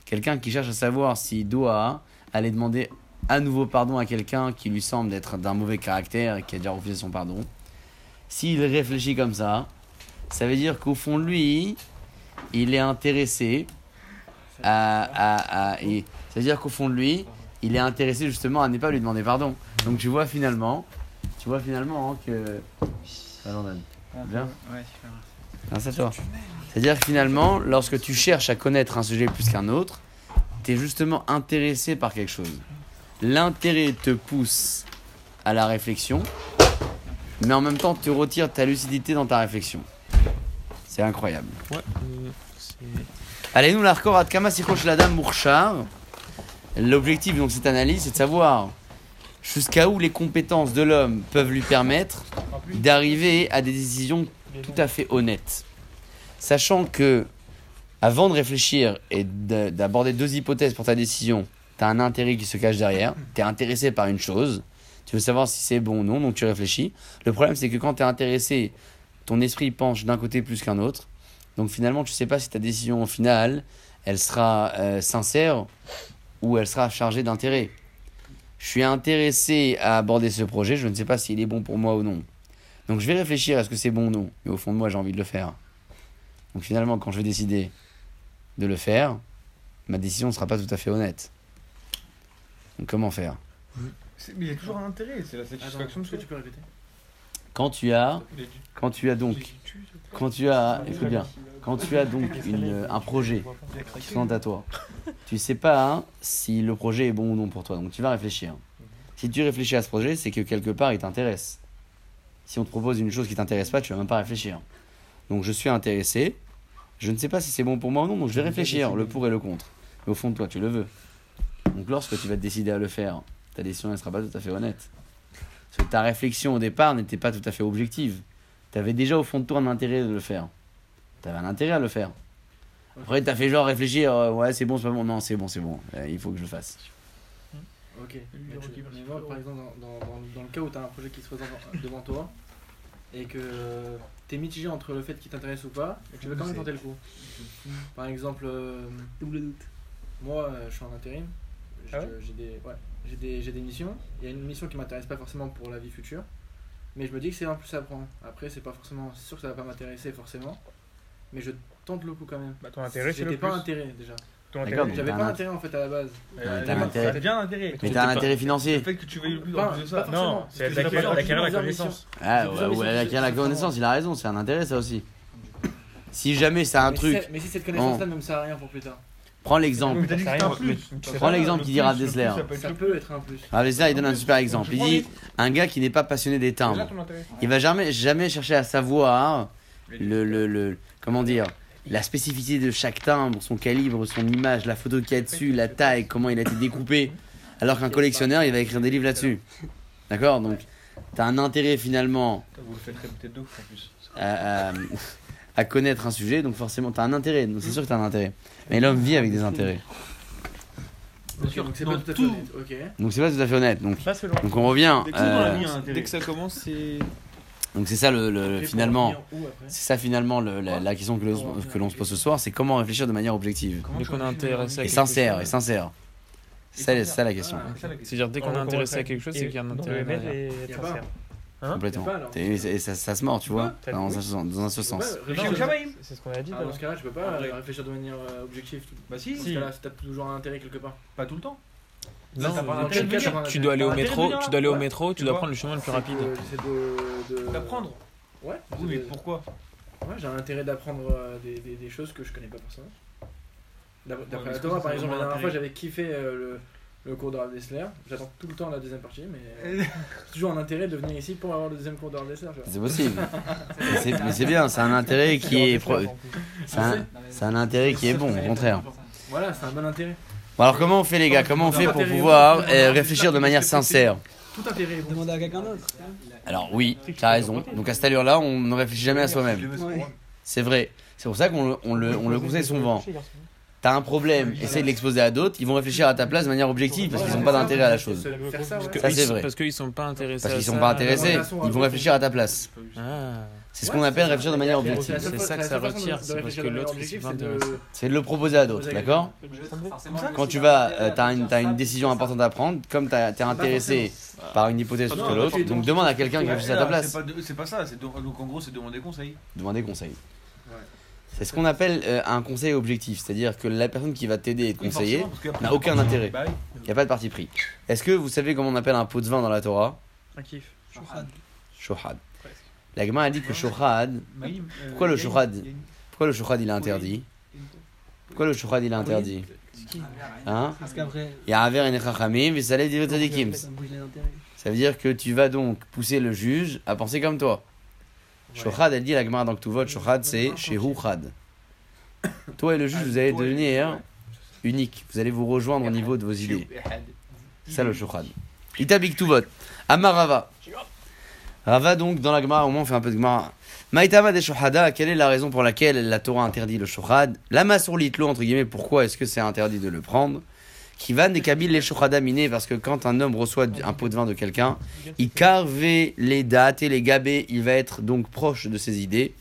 Quelqu'un qui cherche à savoir s'il doit aller demander à nouveau pardon à quelqu'un qui lui semble être d'un mauvais caractère et qui a déjà refusé son pardon. S'il réfléchit comme ça, ça veut dire qu'au fond de lui, il est intéressé à. à, à- et- C'est-à-dire qu'au fond de lui, il est intéressé justement à ne pas lui demander pardon. Donc tu vois finalement, tu vois finalement hein, que. Jordan. Bien. Ouais, c'est toi. C'est-à-dire que finalement, lorsque tu cherches à connaître un sujet plus qu'un autre, tu es justement intéressé par quelque chose. L'intérêt te pousse à la réflexion, mais en même temps te retire ta lucidité dans ta réflexion. C'est incroyable. Ouais, euh. Allez, nous, l'arcor Sikhosh Ladam Mourchar. L'objectif de cette analyse, c'est de savoir jusqu'à où les compétences de l'homme peuvent lui permettre d'arriver à des décisions tout à fait honnête. Sachant que, avant de réfléchir et de- d'aborder deux hypothèses pour ta décision, tu as un intérêt qui se cache derrière, tu es intéressé par une chose, tu veux savoir si c'est bon ou non, donc tu réfléchis. Le problème, c'est que quand tu es intéressé, ton esprit penche d'un côté plus qu'un autre, donc finalement, tu sais pas si ta décision finale, elle sera euh, sincère ou elle sera chargée d'intérêt. Je suis intéressé à aborder ce projet, je ne sais pas s'il est bon pour moi ou non. Donc je vais réfléchir à ce que c'est bon ou non. Mais au fond de moi, j'ai envie de le faire. Donc finalement, quand je vais décider de le faire, ma décision ne sera pas tout à fait honnête. Donc comment faire? Mais il y a toujours un intérêt, c'est la Attends, satisfaction de est-ce que tu peux répéter? Quand tu as, quand tu as donc, quand tu as, écoute bien, quand tu as donc *laughs* une, un projet qui se présente à toi, tu sais pas hein, si le projet est bon ou non pour toi. Donc tu vas réfléchir. Si tu réfléchis à ce projet, c'est que quelque part il t'intéresse. Si on te propose une chose qui t'intéresse pas, tu vas même pas réfléchir. Donc je suis intéressé. Je ne sais pas si c'est bon pour moi ou non, donc je vais réfléchir le pour et le contre. Mais au fond de toi, tu le veux. Donc lorsque tu vas te décider à le faire, ta décision ne sera pas tout à fait honnête. Parce que ta réflexion au départ n'était pas tout à fait objective. Tu avais déjà au fond de toi un intérêt de le faire. Tu avais un intérêt à le faire. Après, tu as fait genre réfléchir, euh, ouais, c'est bon, c'est pas bon. Non, c'est bon, c'est bon. Euh, il faut que je le fasse. Ok. Mais, tu- mais moi, par exemple, dans, dans, dans, dans le cas où tu as un projet qui se présente devant toi et que tu es mitigé entre le fait qu'il t'intéresse ou pas, et tu veux quand même tenter le coup. Par exemple, euh, Double doute. moi, euh, je suis en intérim. Ah ouais j'ai des, ouais, j'ai des, j'ai des missions. Il y a une mission qui m'intéresse pas forcément pour la vie future, mais je me dis que c'est un plus à prendre. Après, c'est pas forcément c'est sûr que ça va pas m'intéresser forcément, mais je tente le coup quand même. Bah, ton intérêt, c'est le pas intérêt déjà. J'avais pas un intérêt en fait à la base. Euh, t'as un intérêt. T'as bien un intérêt. Mais t'as un intérêt Le financier. fait que tu veuilles le plus en plus de ça. Non, c'est d'acquérir la connaissance. Ah, ouais, la connaissance, il a raison, c'est un intérêt ça aussi. Si jamais c'est un truc, mais si cette connaissance-là ne me sert à rien pour plus tard, prends l'exemple. T'as dit. Prends l'exemple qui dira Dessler. ça peut être un plus. Ah, Dessler, il donne un super exemple. Il dit un gars qui n'est pas passionné des timbres, il va jamais, jamais chercher à savoir le, le, le- comment dire, la spécificité de chaque timbre, son calibre, son image, la photo qu'il y a dessus, la taille, comment il a été découpé. Alors qu'un collectionneur, il va écrire des livres là-dessus. D'accord? Donc, tu as un intérêt finalement Vous le faites répéter deux fois en plus. À, connaître un sujet, donc forcément, tu as un intérêt. Donc, c'est sûr que tu as un intérêt. Mais l'homme vit avec des intérêts. Donc c'est pas tout à fait honnête. Donc, c'est pas tout à fait honnête. Donc, on revient. Dès que euh. Dès que ça commence, c'est. donc, c'est ça le, Euh, finalement. C'est ça finalement le- la, la question que l'on que l'on se pose ce soir, c'est comment réfléchir de manière objective Dès qu'on est intéressé et quelque sincère et sincère. C'est ça, c'est ça la question. Ah, C'est ça la question. C'est-à-dire dès qu'on est intéressé à quelque chose, c'est qu'il y a un intérêt. Hein Complètement. Pas, alors. Et, et ça, ça se mord, tu vois, dans un, sens- dans un ce sens. C'est ce qu'on a dit. Ah, dans ce cas-là, je peux pas Ah, ouais. réfléchir de manière euh, objective. tout- Bah si, Dans Si. ce cas-là, t'as toujours un intérêt quelque part. pas tout le temps. Non, tu- tu- tu dois aller au métro, tu dois aller au métro, Tu tu dois prendre le chemin le plus C'est rapide. de- D'apprendre. Ouais. Oui, mais pourquoi Ouais, j'ai un intérêt d'apprendre euh, des, des, des choses que je connais pas forcément. Ouais, D'après par c'est exemple, la dernière fois, j'avais kiffé euh, le, le cours de Rav Dessler. J'attends tout le temps la deuxième partie, mais euh, *laughs* c'est toujours un intérêt de venir ici pour avoir le deuxième cours de Rav Dessler. C'est possible. *laughs* Mais c'est- bien, c'est un intérêt qui est. pro- C'est un, C'est un intérêt qui est bon, au contraire. Voilà, c'est un bon intérêt. Bon, alors comment on fait les gars? Comment on fait pour pouvoir euh, réfléchir de manière sincère? Tout intérêt. Demander à quelqu'un d'autre. Alors oui, tu as raison. Donc à cette allure-là, on ne réfléchit jamais à soi-même. C'est vrai. C'est pour ça qu'on le, on le, on le conseille souvent. T'as un problème, essaye de l'exposer à d'autres, ils vont réfléchir à ta place de manière objective parce qu'ils n'ont pas d'intérêt à la chose. Ça, c'est vrai. Parce qu'ils sont pas intéressés Parce qu'ils sont pas intéressés, ils vont réfléchir à ta place. Ah. C'est ce qu'on appelle réfléchir de manière objective. C'est ça que ça retire, c'est parce que de l'autre, c'est de- le proposer à d'autres, d'accord Quand tu vas, euh, t'as une, t'as une décision importante à prendre, comme t'as- t'es intéressé par une hypothèse plus que l'autre, donc demande à quelqu'un qui réfléchisse à ta place. c'est pas ça, donc en gros c'est demander conseil. Demander conseil. C'est ce qu'on appelle euh, un conseil objectif, c'est-à-dire que la personne qui va t'aider et te conseiller, n'a aucun intérêt. Il n'y a pas de parti pris. Est-ce que vous savez comment on appelle un pot de vin dans la Torah? Un kiff. Shohad. La Gemara a dit que shohad, euh, Pourquoi le shohad pourquoi le shohad il est interdit? Pourquoi le shohad il est interdit? Hein? Parce qu'après. Il y a Aver et Chachamim, Visaleh Divrei Tzadikim. Ça veut dire que tu vas donc pousser le juge à penser comme toi. Shohad, elle dit la Gemara dans Ktuvot, Shohad c'est Shehu Chad. Toi et le juge, vous allez devenir unique. Vous allez vous rejoindre au niveau de vos idées. C'est ça le Shohad. Itabik Ktuvot. Amarava. Rava donc dans la Gemara, au moins on fait un peu de Gemara. Maïtama des Shohada, quelle est la raison pour laquelle la Torah interdit le Shohad Lama sur l'itlo, entre guillemets, pourquoi est-ce que c'est interdit de le prendre? Kivan des Kabil les Shohada minés, parce que quand un homme reçoit un pot de vin de quelqu'un, il carve les dates et les gabés, il va être donc proche de ses idées.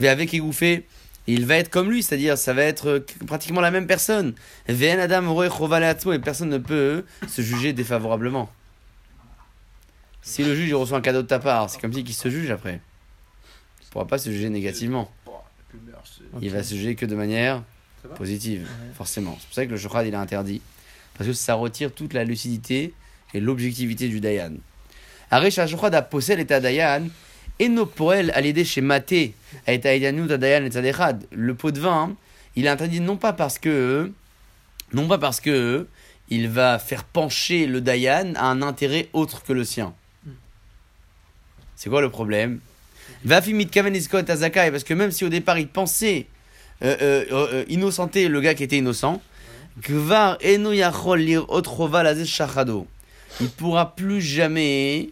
Mais avec Égoufé, il va être comme lui, c'est-à-dire ça va être euh, pratiquement la même personne. Ve'en Adam et personne ne peut se juger défavorablement. Si le juge il reçoit un cadeau de ta part, c'est comme si qu'il se juge après. Il ne pourra pas se juger négativement. Il va se juger que de manière va? positive, forcément. C'est pour ça que le shohad il est interdit. Parce que ça retire toute la lucidité et l'objectivité du Dayan. Arish shohad a possède et Dayan. Et no poel à l'aider chez Maté, été Dayan et. Le pot de vin, il est interdit non pas parce que, non pas parce que il va faire pencher le Dayan à un intérêt autre que le sien. C'est quoi le problème? Vafi mitkaven iskot azakai, parce que même si au départ il pensait euh, euh, euh, innocenter le gars qui était innocent, Gvar eno. Il pourra plus jamais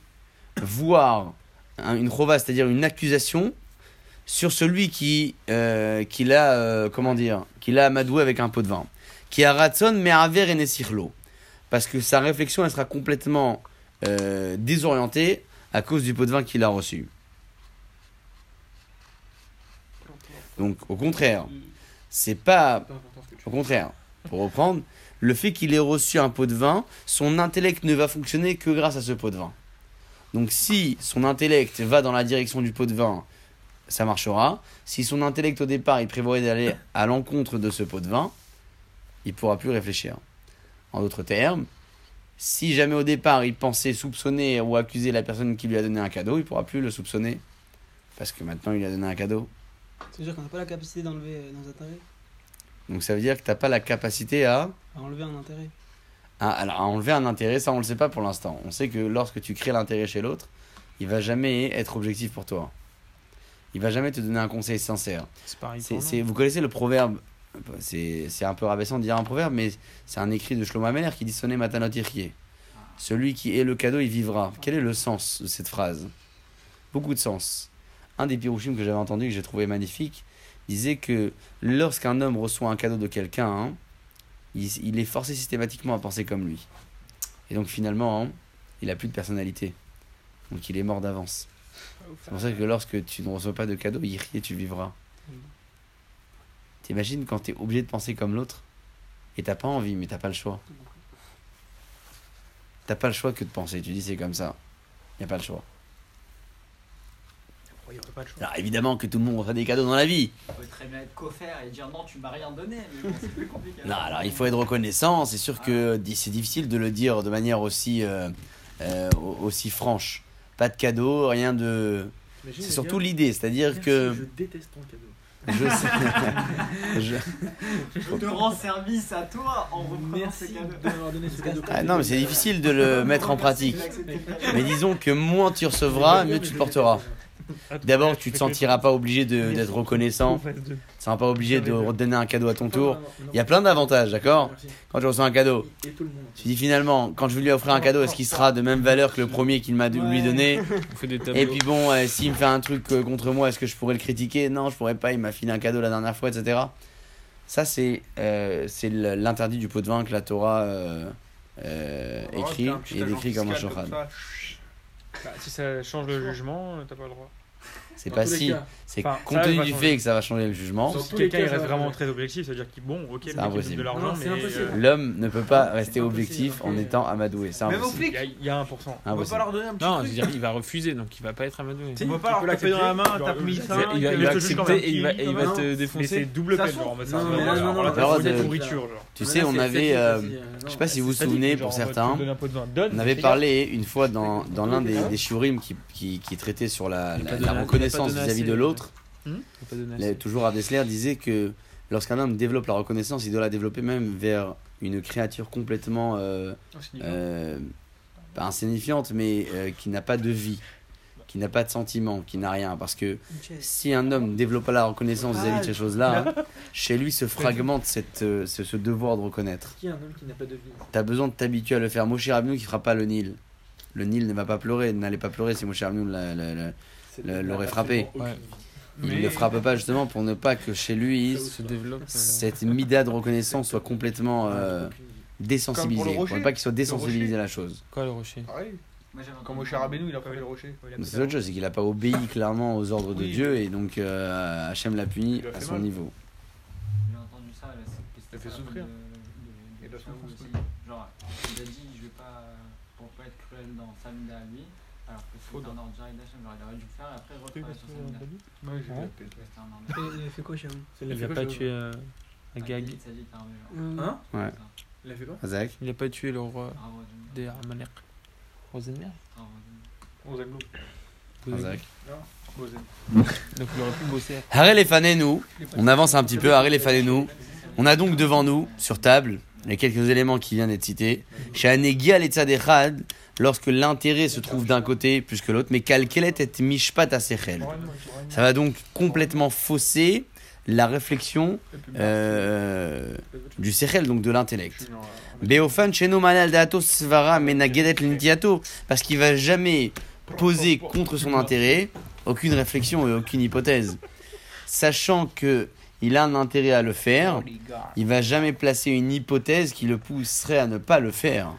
voir un- une chova, c'est-à-dire une accusation sur celui qui, euh, qui l'a, euh, comment dire, qui l'a amadoué avec un pot de vin. Qui a ratson mais aver. Parce que sa réflexion, elle sera complètement euh, désorientée à cause du pot de vin qu'il a reçu. Donc, au contraire, c'est pas. Au contraire, pour reprendre, le fait qu'il ait reçu un pot de vin, son intellect ne va fonctionner que grâce à ce pot de vin. Donc si son intellect va dans la direction du pot de vin, ça marchera. Si son intellect au départ, il prévoyait d'aller à l'encontre de ce pot de vin, il pourra plus réfléchir. En d'autres termes, si jamais au départ il pensait soupçonner ou accuser la personne qui lui a donné un cadeau, il pourra plus le soupçonner. Parce que maintenant il lui a donné un cadeau. C'est-à-dire qu'on n'a pas la capacité d'enlever euh, nos intérêts? Donc ça veut dire que tu n'as pas la capacité à À enlever un intérêt. Alors, à enlever un intérêt, ça on le sait pas pour l'instant. On sait que lorsque tu crées l'intérêt chez l'autre, il va jamais être objectif pour toi. Il va jamais te donner un conseil sincère. C'est vous connaissez le proverbe c'est, un peu rabaissant de dire un proverbe, mais c'est un écrit de Shlomo qui dit Sonne matanot. Celui qui est le cadeau, il vivra. Quel est le sens de cette phrase? Beaucoup de sens. Un des pirouchim que j'avais entendu, que j'ai trouvé magnifique, disait que lorsqu'un homme reçoit un cadeau de quelqu'un, hein, il, est forcé systématiquement à penser comme lui. Et donc finalement, hein, il a plus de personnalité. Donc il est mort d'avance. C'est pour ça que lorsque tu ne reçois pas de cadeau, il rit et tu vivras. T'imagines quand t'es obligé de penser comme l'autre et t'as pas envie, mais t'as pas le choix. T'as pas le choix que de penser. Tu dis c'est comme ça. Y a pas le choix. Il n'y aurait pas de choix. Alors évidemment que tout le monde reçoit des cadeaux dans la vie. On peut très bien être coffert et dire non, tu m'as rien donné, mais bon, c'est plus compliqué. Non, alors il faut être reconnaissant. C'est sûr que di- c'est difficile de le dire de manière aussi, euh, euh, au- aussi franche. Pas de cadeau, rien de. C'est surtout l'idée, c'est-à-dire que Je déteste ton cadeau. je *laughs* sais. je- Je te rends service à toi en reprenant ce cadeau. de m'avoir donné ce cadeau. Ah non, mais c'est difficile de le mettre en pratique. Mais disons que moins tu recevras, mieux tu le porteras. D'abord, tu te sentiras pas obligé de- d'être reconnaissant. Tu seras pas obligé de redonner un cadeau à ton tour. Il y a plein d'avantages, d'accord. Quand tu reçois un cadeau, tu dis finalement, quand je vais lui offrir un cadeau, est-ce qu'il sera de même valeur que le premier qu'il m'a lui *laughs* tableaux. Et puis bon, euh, s'il me fait un truc euh, contre moi, est-ce que je pourrais le critiquer Non, je pourrais pas, il m'a filé un cadeau la dernière fois, etc. Ça, c'est euh, l'interdit du pot de vin que la Torah euh, euh, Oh, écrit et décrit comme un ça. Bah, si ça change le jugement, t'as pas le droit. C'est pas si, cas. c'est Enfin, compte ça, tenu du fait que ça va changer le jugement, Si tous les quelqu'un cas, il ça reste vraiment très objectif, c'est-à-dire qu'il bon, ok, donne impossible. de l'argent, mais impossible. l'homme ne peut pas rester objectif en étant amadoué. C'est impossible. il y a- il y a 1%. on va Impossible. pas leur donner un petit Non, je truc. veux dire, il va refuser, donc il va pas être amadoué. Si, On va pas leur taper dans la main, tape genre, 1005, Il va, accepter et il va, te Mais c'est défoncer. double Ça peine, genre, ça, mais ça, ça. Tu Mais sais, on avait, euh, je sais pas si vous vous souvenez pour certains, on avait parlé une fois dans, l'un des, shurim qui, traitait sur la, Il reconnaissance vis-à-vis de l'autre. Assez. toujours Ardesler disait que lorsqu'un homme développe la reconnaissance, il doit la développer même vers une créature complètement euh, euh, pas insignifiante, mais euh, qui n'a pas de vie, qui n'a pas de sentiment, qui n'a rien. Parce que si un homme développe pas la reconnaissance vis-à-vis de ces choses-là, *laughs* chez lui se fragmente cette, euh, ce, ce devoir de reconnaître. Qui est un homme qui n'a pas de vie? Tu as besoin de t'habituer à le faire. Moshe Rabbeinu qui fera pas le Nil. Le Nil ne va pas pleurer, n'allez pas pleurer si Moshe Rabbeinu l'a- l'a- l'a- Le- l'aurait frappé. Ouais. il ne frappe pas justement pour ne pas que chez lui se développe. euh, cette mida de reconnaissance soit complètement euh, désensibilisée. Pour le Pour ne rocher. pas qu'il soit désensibilisé à la chose. Quoi le rocher Pareil. J'avais Comme au cher Rabbeinu, il a pas fait le rocher. C'est autre chose, c'est qu'il n'a pas obéi clairement aux ordres de Oui. Dieu et donc euh, Hachem l'a puni à son mal. niveau. J'ai entendu ça, là, c'est Ça fait souffrir. De, de, de aussi. Genre, il a dit, je vais pas, pour pas être cruel dans Samida à lui, alors que c'était un ordre direct d'Hachem, aurait dû le faire et après sur j'ai la peine. C'était un ordre. Il a fait quoi, Cham C'est Il a pas tué euh, un Ça gag. dit- Ça dit que t'as un genre. Hein Ouais. Il a fait quoi Azak Il a pas tué le roi des Amalek. Rosenberg. Azak. Aglos. *laughs* Donc il aurait pu bosser. Harel et on avance un petit peu, Harel et. On a donc devant nous, sur table, les quelques éléments qui viennent d'être cités. Chez Anegia et Tzadechad, lorsque l'intérêt se trouve d'un côté plus que l'autre, mais Kalkelet et Mishpat Asechel. Ça va donc complètement fausser la réflexion euh, du Sechel, donc de l'intellect. Beofan Sheno Manal Dato Svara Menagedet Lintiato, parce qu'il va jamais poser contre son intérêt aucune réflexion et aucune hypothèse. Sachant que il a un intérêt à le faire, il va jamais placer une hypothèse qui le pousserait à ne pas le faire.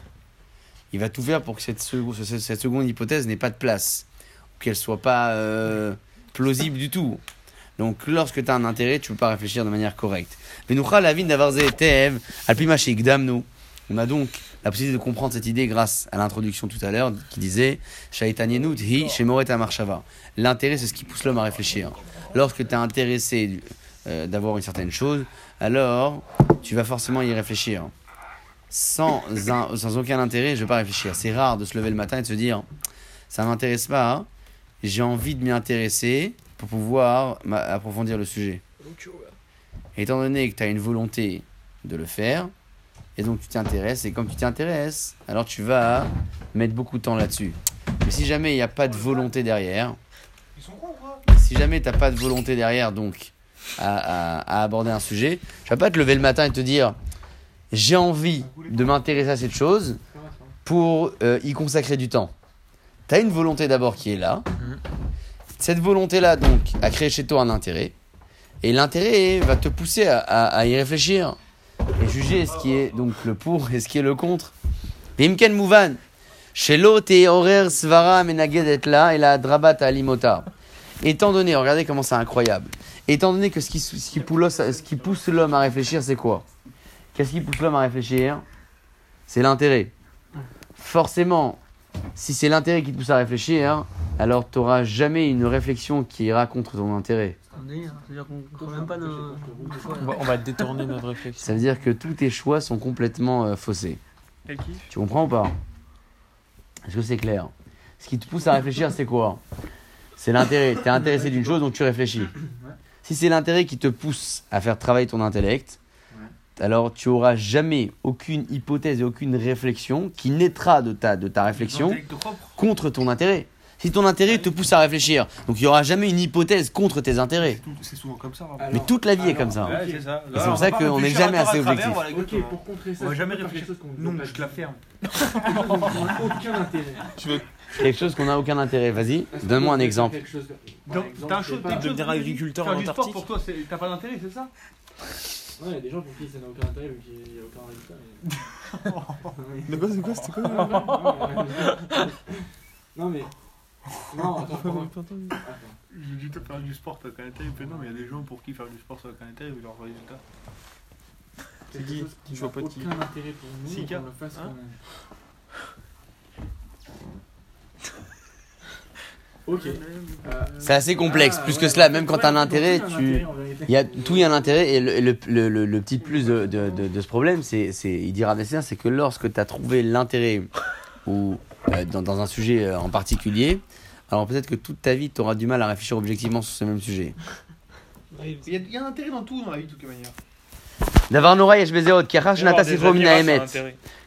Il va tout faire pour que cette seconde, hypothèse n'ait pas de place, qu'elle soit pas euh, plausible du tout. Donc lorsque tu as un intérêt, tu ne peux pas réfléchir de manière correcte. Alpima nous. On a donc la possibilité de comprendre cette idée grâce à l'introduction tout à l'heure qui disait hi. L'intérêt, c'est ce qui pousse l'homme à réfléchir. Lorsque tu es intéressé euh, d'avoir une certaine chose, alors tu vas forcément y réfléchir. Sans, un- sans aucun intérêt, je ne vais pas réfléchir. C'est rare de se lever le matin et de se dire ça m'intéresse pas, hein. j'ai envie de m'y intéresser pour pouvoir approfondir le sujet. Étant donné que tu as une volonté de le faire, et donc tu t'intéresses, et comme tu t'intéresses, alors tu vas mettre beaucoup de temps là-dessus. Mais si jamais il n'y a pas de volonté derrière, Ils sont cons, quoi. si jamais tu n'as pas de volonté derrière, donc, à, à- à aborder un sujet, tu vas pas te lever le matin et te dire j'ai envie de m'intéresser à cette chose pour euh, y consacrer du temps. Tu as une volonté d'abord qui est là. Mhm. Cette volonté-là, donc, a créé chez toi un intérêt. Et l'intérêt va te pousser à, à- à y réfléchir et juger ce qui est donc le pour et ce qui est le contre. Vimken Mouvan. Shelo te horer svara menagedet la et la drabat alimota. Étant donné, regardez comment c'est incroyable. Étant donné que ce qui, ce qui pousse, ce qui pousse l'homme à réfléchir, c'est quoi? Qu'est-ce qui pousse l'homme à réfléchir? C'est l'intérêt. Forcément, si c'est l'intérêt qui te pousse à réfléchir, alors tu n'auras jamais une réflexion qui ira contre ton intérêt. On va, détourner notre réflexion. Ça veut dire que tous tes choix sont complètement euh, faussés. Tu comprends ou pas? Est-ce que c'est clair? Ce qui te pousse à réfléchir, c'est quoi? C'est l'intérêt. Tu es intéressé d'une chose, donc tu réfléchis. Si c'est l'intérêt qui te pousse à faire travailler ton intellect, alors tu auras jamais aucune hypothèse et aucune réflexion qui naîtra de ta, de ta réflexion contre ton intérêt. si ton intérêt te pousse à réfléchir. Donc il n'y aura jamais une hypothèse contre tes intérêts. C'est souvent comme ça. Alors, Mais toute la vie est comme ça. Ouais, c'est pour ça qu'on n'est jamais assez objectif. Ok, pour contrer ça, On va je jamais réfléchir. Non, veut pas je te la ferme. *laughs* Quelque chose. Quelque qu'on n'a aucun intérêt. Vas-y, donne-moi un exemple. t'as un chose, chose, Devenir agriculteur en Antarctique. pour toi, t'as pas d'intérêt, c'est ça? Ouais, il y a des gens pour qui ça n'a aucun intérêt vu qu'il n'y a aucun résultat. mais- De quoi, c'est quoi, c'était quoi Non mais. Non, attends. J'ai dit que faire du sport, t'as aucun intérêt. Mais non, mais il y a des gens pour qui faire du sport, ça n'a aucun intérêt, vu leurs résultats. Quelque qui Je vois n'a pas qui. aucun intérêt pour nous qu'on le fasse Hein quand même. Ok. C'est assez complexe. ah, Plus ouais, que cela, même quand ouais, tu as un intérêt, tout a un tu. Il y a, tout y a un intérêt et le, le, le, le- le petit plus de, de, de, de ce problème, c'est, c'est, il dira nécessaire, c'est que lorsque tu as trouvé l'intérêt ou euh, dans, dans un sujet euh, en particulier, alors peut-être que toute ta vie, tu auras du mal à réfléchir objectivement sur ce même sujet. Il y, a, il y a un intérêt dans tout dans la vie, de toute manière. D'avoir Nora Yeshbezerot, Kachar Shnata Sifro Mina Emet.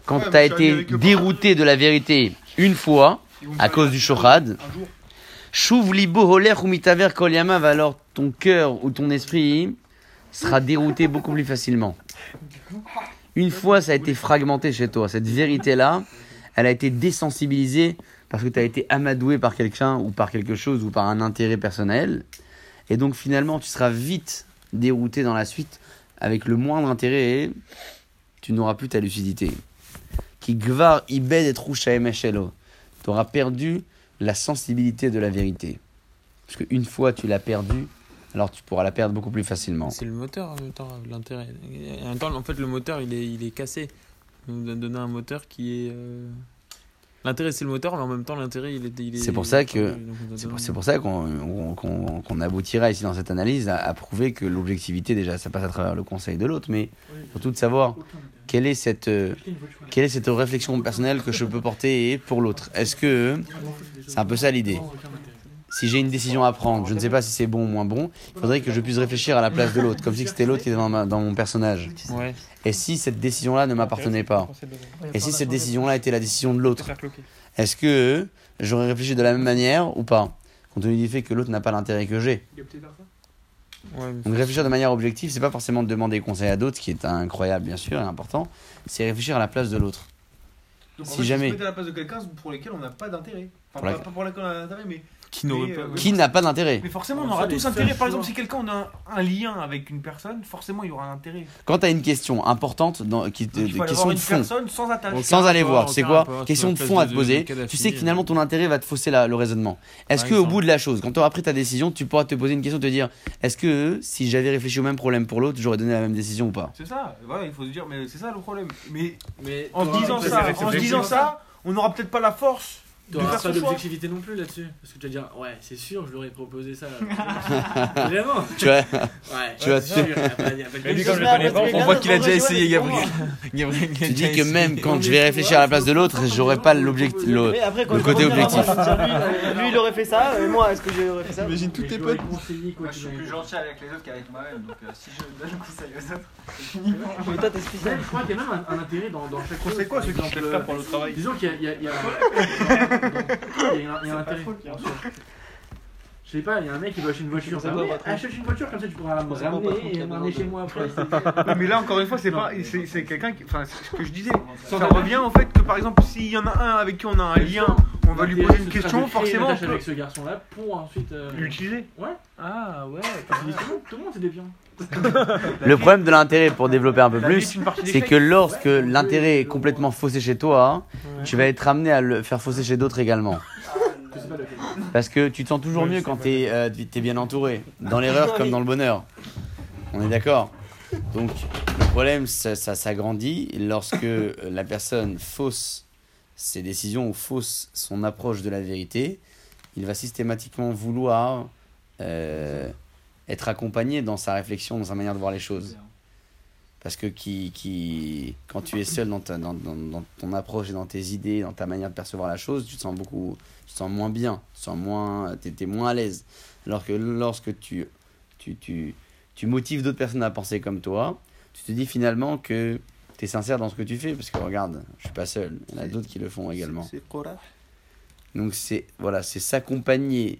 Quand Ouais, tu as mais je suis été avec dérouté de la vérité une fois, Ils vont me à faire cause un- du Un jour. Alors ton cœur ou ton esprit sera dérouté beaucoup plus facilement. Une fois ça a été fragmenté chez toi, cette vérité-là, elle a été désensibilisée parce que tu as été amadoué par quelqu'un ou par quelque chose ou par un intérêt personnel. Et donc finalement tu seras vite dérouté dans la suite avec le moindre intérêt et tu n'auras plus ta lucidité. Qui gvar ibed et. Tu auras perdu la sensibilité de la vérité. Parce qu'une fois tu l'as perdue, alors tu pourras la perdre beaucoup plus facilement. C'est le moteur en l'intérêt. En fait, le moteur, il est, il est cassé. On nous a donné un moteur qui est. euh, L'intérêt, c'est le moteur, mais en même temps, l'intérêt, il est. il est- C'est pour ça que- C'est pour, ça qu'on qu'on- qu'on aboutira ici dans cette analyse à, à prouver que l'objectivité, déjà, ça passe à travers le conseil de l'autre, mais surtout de savoir quelle est cette, euh, quelle est cette réflexion personnelle que je peux porter pour l'autre. Est-ce que c'est un peu ça l'idée. Si j'ai une décision à prendre, je ne sais pas si c'est bon ou moins bon, il faudrait que je puisse réfléchir à la place de l'autre, comme si c'était l'autre qui était dans, ma- dans mon personnage. Ouais. Et si cette décision-là ne m'appartenait pas Et si cette décision-là était la décision de l'autre Est-ce que j'aurais réfléchi de la même manière ou pas Compte tenu du fait que l'autre n'a pas l'intérêt que j'ai. Donc réfléchir de manière objective, c'est pas forcément de demander conseil à d'autres, ce qui est incroyable bien sûr et important, c'est réfléchir à la place de l'autre. Donc, en Si fait, jamais. se mettre à la place de quelqu'un pour lesquels on n'a pas d'intérêt. Enfin, Pour la- pas, pas pour lesquels on a d'intérêt, mais. Qui n'aurait Mais, pas. euh, Qui n'a pas d'intérêt Mais forcément, on aura tous intérêt. Par exemple, si quelqu'un on a un, un lien avec une personne, forcément, il y aura un intérêt. Quand tu as une question importante, dans, qui question de une fond, personne sans aller voir, tu sais aucun quoi Question de fond à te poser, tu sais que finalement euh, ton intérêt va te fausser le raisonnement. Est-ce Par que au exemple. bout de la chose, quand tu auras pris ta décision, tu pourras te poser une question, te dire est-ce que si j'avais réfléchi au même problème pour l'autre, j'aurais donné la même décision ou pas? C'est ça, voilà, il faut se dire, mais c'est ça le problème. Mais Mais en se disant ça, en se disant ça, on n'aura peut-être pas la force T'auras faire pas d'objectivité non plus là-dessus. Parce que tu vas dire, ouais, c'est sûr, je leur ai proposé ça. *laughs* Vraiment Tu vois Ouais. Tu de Mais lui, comme je le connais pas, On voit qu'il a déjà essayé, Gabriel. *laughs* Tu dis que même quand je vais réfléchir à la place de l'autre, j'aurais pas l'objectif. le- côté objectif. Lui, il aurait fait ça, euh, moi, est-ce que j'aurais fait ça? Imagine tous tes potes. Moi, je suis plus gentil avec les autres qu'avec moi-même, donc euh, si je donne conseil aux autres, Mais toi, t'es spécial. Je crois qu'il y a même un, intérêt dans, dans chaque chose. C'est quoi ceux qui faire pour le travail? Disons qu'il y a, *laughs* il y a, il y un- intérêt. Je sais pas, il y a un mec qui veut acheter une voiture. Ouais, votre- achète une voiture comme ça tu pourras me pas ramener et compte, m'emmener chez moi après. *laughs* Mais là, encore une fois, c'est Non. pas, c'est c'est quelqu'un qui, enfin, c'est ce que je disais. Ça revient au fait que, par exemple, s'il y en a un avec qui on a un lien, on va lui poser une question, forcément, on avec ce garçon-là pour ensuite. euh, l'utiliser. Ouais. Ah ouais. Tout le monde- tout le monde c'est des *laughs* biens. Le problème de l'intérêt, pour développer un peu plus, c'est que lorsque l'intérêt est complètement faussé chez toi, tu vas être amené à le faire fausser chez d'autres également. Parce que tu te sens toujours mieux quand tu es, bien entouré, dans l'erreur comme dans le bonheur. On est d'accord Donc le problème, ça, ça s'agrandit lorsque la personne fausse ses décisions ou fausse son approche de la vérité. Il va systématiquement vouloir euh, être accompagné dans sa réflexion, dans sa manière de voir les choses. Parce que qui, qui, quand tu es seul dans, ta, dans, dans, ton approche et dans tes idées, dans ta manière de percevoir la chose, tu te sens beaucoup, tu sens moins bien, tu sens moins, t'es moins à l'aise. Alors que lorsque tu, tu, tu, tu motives d'autres personnes à penser comme toi, tu te dis finalement que tu es sincère dans ce que tu fais. Parce que regarde, je suis pas seul, il y en a d'autres qui le font également. C'est. Donc c'est voilà, c'est s'accompagner,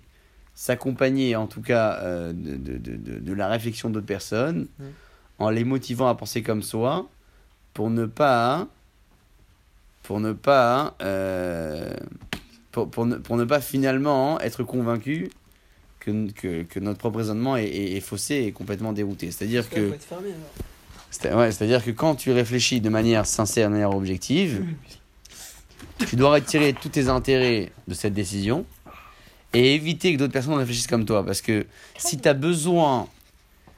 s'accompagner en tout cas euh, de, de, de, de, la réflexion d'autres personnes, Mm. en les motivant à penser comme soi, pour ne pas, pour ne pas, euh, pour, pour, ne, pour ne pas finalement être convaincu que, que, que notre propre raisonnement est, est, est faussé et complètement dérouté. C'est-à-dire que ouais, c'est-à-dire que quand tu réfléchis de manière sincère, de manière objective, tu dois retirer tous tes intérêts de cette décision et éviter que d'autres personnes réfléchissent comme toi. Parce que si tu as besoin,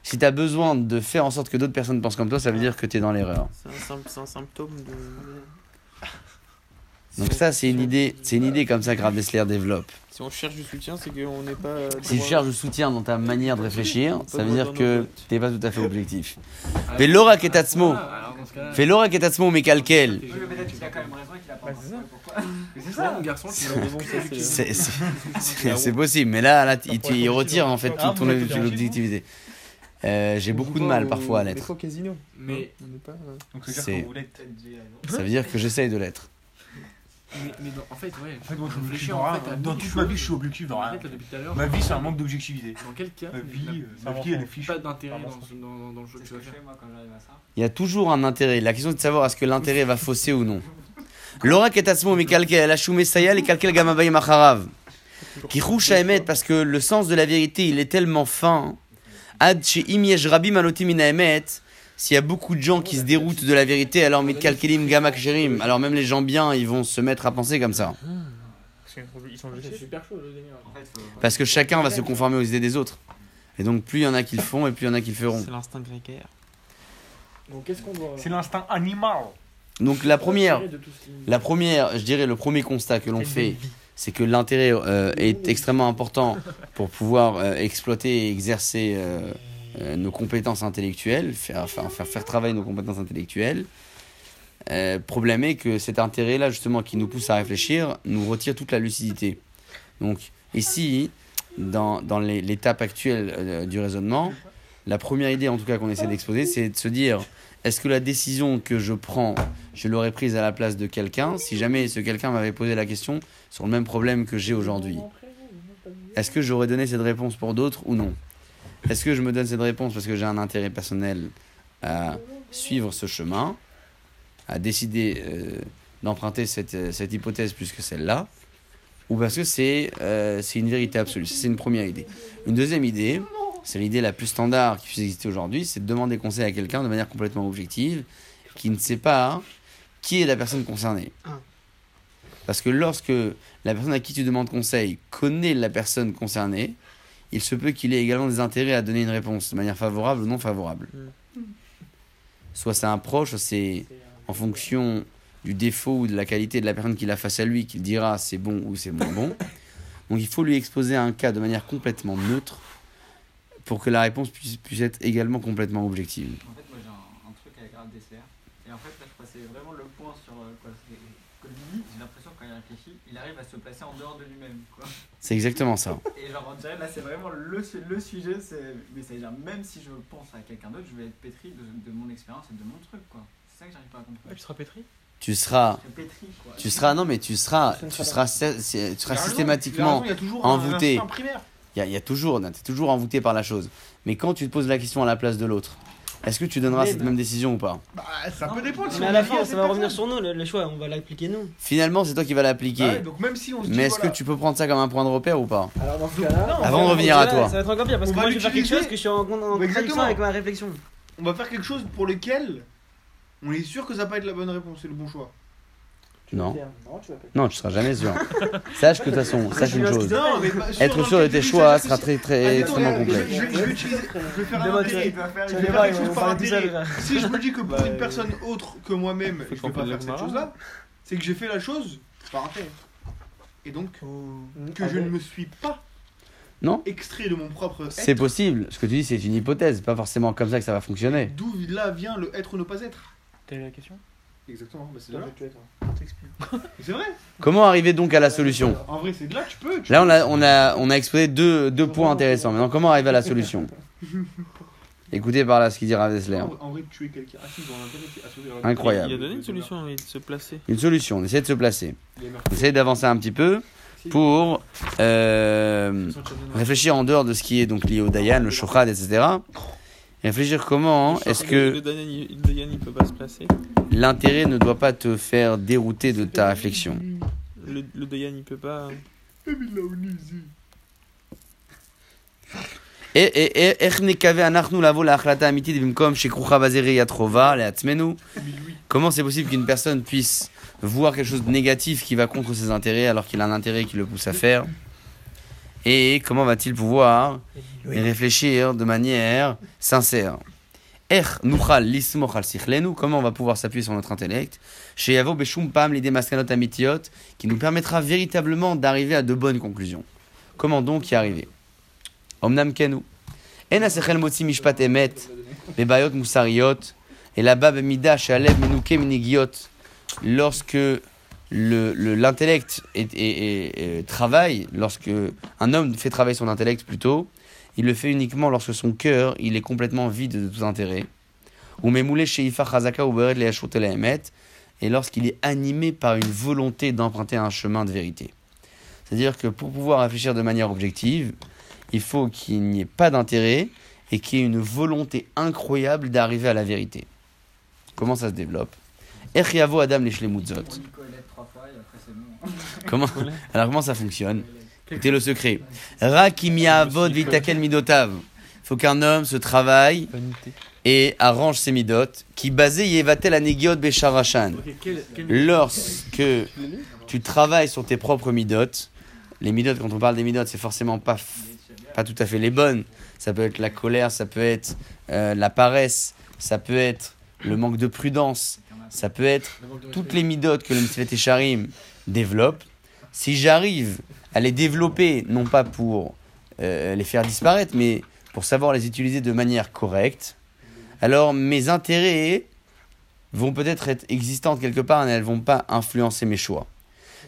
si as besoin de faire en sorte que d'autres personnes pensent comme toi, ça veut dire que tu es dans l'erreur. C'est un, sym- c'est un symptôme de. Donc ça, c'est une idée, c'est une idée comme ça que Rav Dessler développe. Si on cherche du soutien, c'est qu'on n'est pas. euh, Si tu cherches du soutien dans ta manière de réfléchir, ça veut dire que tu n'es pas tout à fait objectif. Ah, Fais l'aura ketatsmo. Fais l'aura ketatsmo, mais calquel. Oui, mais Bah, c'est *laughs* Mais Mais *laughs* possible, mais là, là il, retire en fait Ah, toute ton objectivité. Euh, J'ai beaucoup de mal au- parfois à l'être. Mais, On n'est pas. euh. Ça veut dire que j'essaye de l'être. Mais, mais dans- en fait, ouais. En fait, moi, je réfléchis réfléchis en fait à Dans toute ma vie, je suis objectif dans En rien. fait, là, depuis tout à l'heure, Ma vie, c'est un manque d'objectivité. Dans quel cas Ma vie, il euh, ma vie, elle est fichue. pas d'intérêt dans, dans, dans le jeu C'est que ce tu que vas je faire fais moi quand j'arrive à ça. Il y a toujours un intérêt. La question est de savoir est-ce que l'intérêt va fausser ou non. Laura Ketasmo, mais calquel, Ashumé Sayal et calquel Gamabaye Macharav. Qui rouche à émettre parce que le sens de la vérité, il est tellement fin. Ad chez Imiesh Rabbi Malotim Emet. S'il y a beaucoup de gens qui se déroutent de la vérité, alors mit kalkelim gamak sherim. Alors même les gens bien, ils vont se mettre à penser comme ça. Parce que chacun va se conformer aux idées des autres. Et donc plus il y en a qui le font et plus il y en a qui le feront. C'est l'instinct grégaire. Donc qu'est-ce qu'on doit. C'est l'instinct animal. Donc la première, La première, je dirais, le premier constat que l'on fait, c'est que l'intérêt euh, est extrêmement important pour pouvoir euh, exploiter et exercer euh, euh, nos compétences intellectuelles, faire, travailler nos compétences intellectuelles. Euh, problème est que cet intérêt-là, justement, qui nous pousse à réfléchir, nous retire toute la lucidité. Donc, ici, dans, l'étape actuelle euh, du raisonnement, la première idée, en tout cas, qu'on essaie d'exposer, c'est de se dire est-ce que la décision que je prends, je l'aurais prise à la place de quelqu'un si jamais ce quelqu'un m'avait posé la question sur le même problème que j'ai aujourd'hui? Est-ce que j'aurais donné cette réponse pour d'autres ou non? Est-ce que je me donne cette réponse parce que j'ai un intérêt personnel à suivre ce chemin, à décider euh, d'emprunter cette, euh, cette hypothèse plus que celle-là ou parce que c'est euh, une vérité absolue C'est une première idée. Une deuxième idée, c'est l'idée la plus standard qui puisse exister aujourd'hui, c'est de demander conseil à quelqu'un de manière complètement objective, qui ne sait pas qui est la personne concernée. Parce que lorsque la personne à qui tu demandes conseil connaît la personne concernée, il se peut qu'il ait également des intérêts à donner une réponse de manière favorable ou non favorable. Soit c'est un proche, soit c'est en fonction du défaut ou de la qualité de la personne qu'il a face à lui qu'il dira c'est bon ou c'est moins bon. Donc il faut lui exposer un cas de manière complètement neutre pour que la réponse puisse, puisse être également complètement objective. En fait, moi j'ai un, un truc avec Rav Dessler. Et en fait, là, je passais vraiment le point sur euh, quoi. c'est que lui, j'ai l'impression que quand il réfléchit, il arrive à se placer en dehors de lui-même. Quoi. C'est exactement ça. Et genre, on dirait là, c'est vraiment le, le sujet. c'est- Mais c'est-à-dire, même si je pense à quelqu'un d'autre, je vais être pétri de, de mon expérience et de mon truc. quoi. C'est ça que j'arrive pas à comprendre. tu seras pétri Tu seras, Je serais pétri. Quoi. tu seras, non mais tu seras, tu seras, tu seras systématiquement, Il y a toujours envoûté. il y a, il y a toujours, tu es toujours envoûté par la chose. Mais quand tu te poses la question à la place de l'autre, est-ce que tu donneras Mais cette bah. même décision ou pas? Bah, ça peut dépendre. si Mais on à la fin, ça va revenir sur nous, le, le choix, on va l'appliquer nous. Finalement, c'est toi qui vas l'appliquer. Bah ouais, donc même si on se dit, mais est-ce voilà, que tu peux prendre ça comme un point de repère ou pas? Alors dans ce cas-là, Avant de revenir à toi. Ça va être encore pire parce On que va moi je vais faire quelque chose que je suis en, en contradiction exactement. avec ma réflexion. on va faire quelque chose pour lequel on est sûr que ça va pas être la bonne réponse, c'est le bon choix. Non. Non, tu. Non, tu seras jamais sûr. *laughs* Sache que de toute façon, sache une chose. Non, mais pas- Être sûr de tes choix sera très très Attends, extrêmement complexe. Je, je- je vais utiliser, je vais faire un là. Si je me dis que pour une personne autre que moi-même, je vais qu'on pas fait faire cette chose-là, c'est que j'ai fait la chose par intérêt. Et donc, que je ne me suis pas Non. extrait de mon propre C'est être, possible. Ce que tu dis, c'est une hypothèse. Pas forcément comme ça que ça va fonctionner. d'où là vient le être ou ne pas être? Telle est la question Exactement, bah c'est de là. *laughs* C'est vrai. Comment arriver donc à la solution? En vrai, c'est de là, tu peux. tu Là, on a, on a, on a exposé deux, deux points intéressants. Maintenant, comment arriver à la solution? *laughs* Écoutez par là ce qu'il dit Rav Dessler. En, en vrai, tuer quelqu'un assis dans l'intérêt, c'est assurer la- Incroyable. Il a donné une solution, il de se placer. Une solution, on essaie de se placer. On essaie d'avancer un petit peu pour euh, réfléchir en dehors de ce qui est donc lié au Dayan, le Shochad, etc. Réfléchir comment hein, est-ce que l'intérêt ne doit pas te faire dérouter de ta réflexion. Le, Dayan il peut pas. Eh, eh, eh, comment c'est possible qu'une personne puisse voir quelque chose de négatif qui va contre ses intérêts alors qu'il a un intérêt qui le pousse à faire et comment va-t-il pouvoir y réfléchir de manière sincère Comment on va pouvoir s'appuyer sur notre intellect Chez Yavo Beshumpam, l'idée mascanot amitiot, qui nous permettra véritablement d'arriver à de bonnes conclusions. Comment donc y arriver Omnam Kenu. motzi mishpat emet, bebayot musariot, et là-bas bemida shaleb menuke minigiot. Lorsque l'intellect euh, travaille lorsque un homme fait travailler son intellect plutôt, il le fait uniquement lorsque son cœur il est complètement vide de tout intérêt. Ou memoulé chez Chazaka ou et lorsqu'il est animé par une volonté d'emprunter un chemin de vérité. C'est-à-dire que pour pouvoir réfléchir de manière objective, il faut qu'il n'y ait pas d'intérêt et qu'il y ait une volonté incroyable d'arriver à la vérité. Comment ça se développe? Adam *laughs* Comment Alors comment ça fonctionne Écoutez le secret. Rakim yavod vitakel midotav. Il faut qu'un homme se travaille et arrange ses midot. Qui basé yevatel anegiot quel- Lorsque tu travailles sur tes propres midot, les midot, quand on parle des midot, c'est forcément pas, pas tout à fait les bonnes. Ça peut être la colère, ça peut être euh, la paresse, ça peut être le manque de prudence, ça peut être toutes les midotes que le Mitzvah Tesharim développe, si j'arrive à les développer, non pas pour euh, les faire disparaître, mais pour savoir les utiliser de manière correcte, alors mes intérêts vont peut-être être existantes quelque part, mais elles ne vont pas influencer mes choix.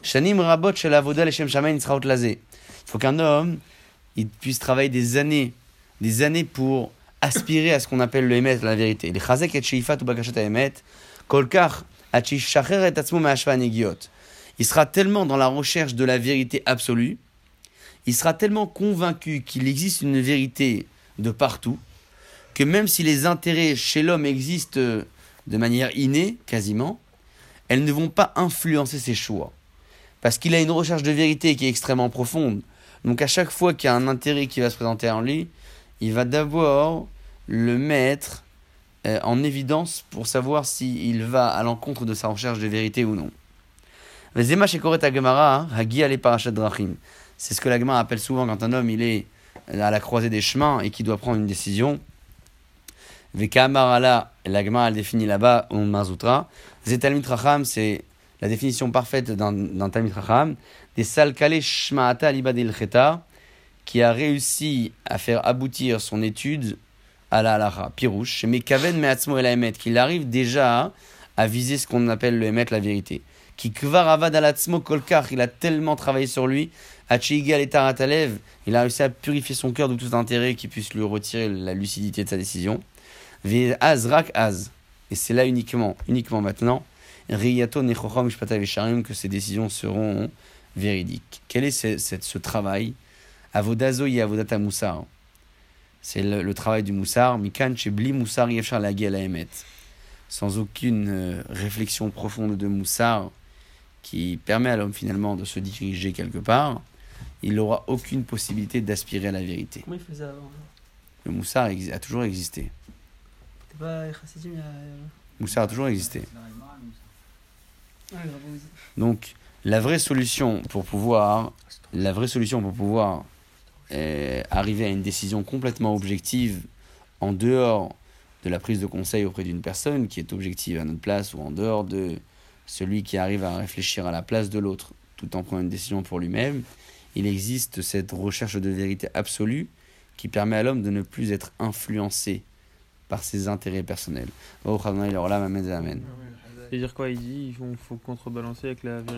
Shanim Rabot Il faut qu'un homme il puisse travailler des années, des années pour aspirer à ce qu'on appelle le Emet, la vérité. Les Chazek et Sheifat ou Bakashat Emet, Kolkar, Achish Shacher et Tatsmu Ma'ashva Negiot. Il sera tellement dans la recherche de la vérité absolue, il sera tellement convaincu qu'il existe une vérité de partout, que même si les intérêts chez l'homme existent de manière innée, quasiment, elles ne vont pas influencer ses choix. Parce qu'il a une recherche de vérité qui est extrêmement profonde. Donc à chaque fois qu'il y a un intérêt qui va se présenter en lui, il va d'abord le mettre euh, en évidence pour savoir s'il va à l'encontre de sa recherche de vérité ou non. C'est ce que la Gemara appelle souvent quand un homme il est à la croisée des chemins et qui doit prendre une décision. Vekamarala, la elle définit là-bas au Mazutra. C'est la définition parfaite d'un Talmid racham. Des salkale shmaata libadil cheta, qui a réussi à faire aboutir son étude à la halacha, pirouche, mais kaven me'atzmo qu'il arrive déjà à viser ce qu'on appelle le emet, la vérité. Qui kvar avad al atzmo kolkar, il a tellement travaillé sur lui, achiga l'etarat alev, il a réussi à purifier son cœur de tout intérêt qui puisse lui retirer la lucidité de sa décision. Ve az rak az, et c'est là uniquement, uniquement maintenant, riyato nechochom vesharim, que ces décisions seront véridiques. Quel est ce, ce- travail? Avodazo y avodata. C'est le, travail du moussar. Mikan bli moussar emet. Sans aucune euh, réflexion profonde de moussar qui permet à l'homme finalement de se diriger quelque part, il n'aura aucune possibilité d'aspirer à la vérité. Comment il faisait avant Le moussar a toujours existé. T'es pas chassidim, y a. Moussar a toujours existé. Ah, oui. Donc, la vraie solution pour pouvoir, la vraie solution pour pouvoir euh, arriver à une décision complètement objective en dehors de la prise de conseil auprès d'une personne qui est objective à notre place ou en dehors de celui qui arrive à réfléchir à la place de l'autre tout en prenant une décision pour lui-même, il existe cette recherche de vérité absolue qui permet à l'homme de ne plus être influencé par ses intérêts personnels. C'est-à-dire quoi Il dit il faut contrebalancer avec la vérité.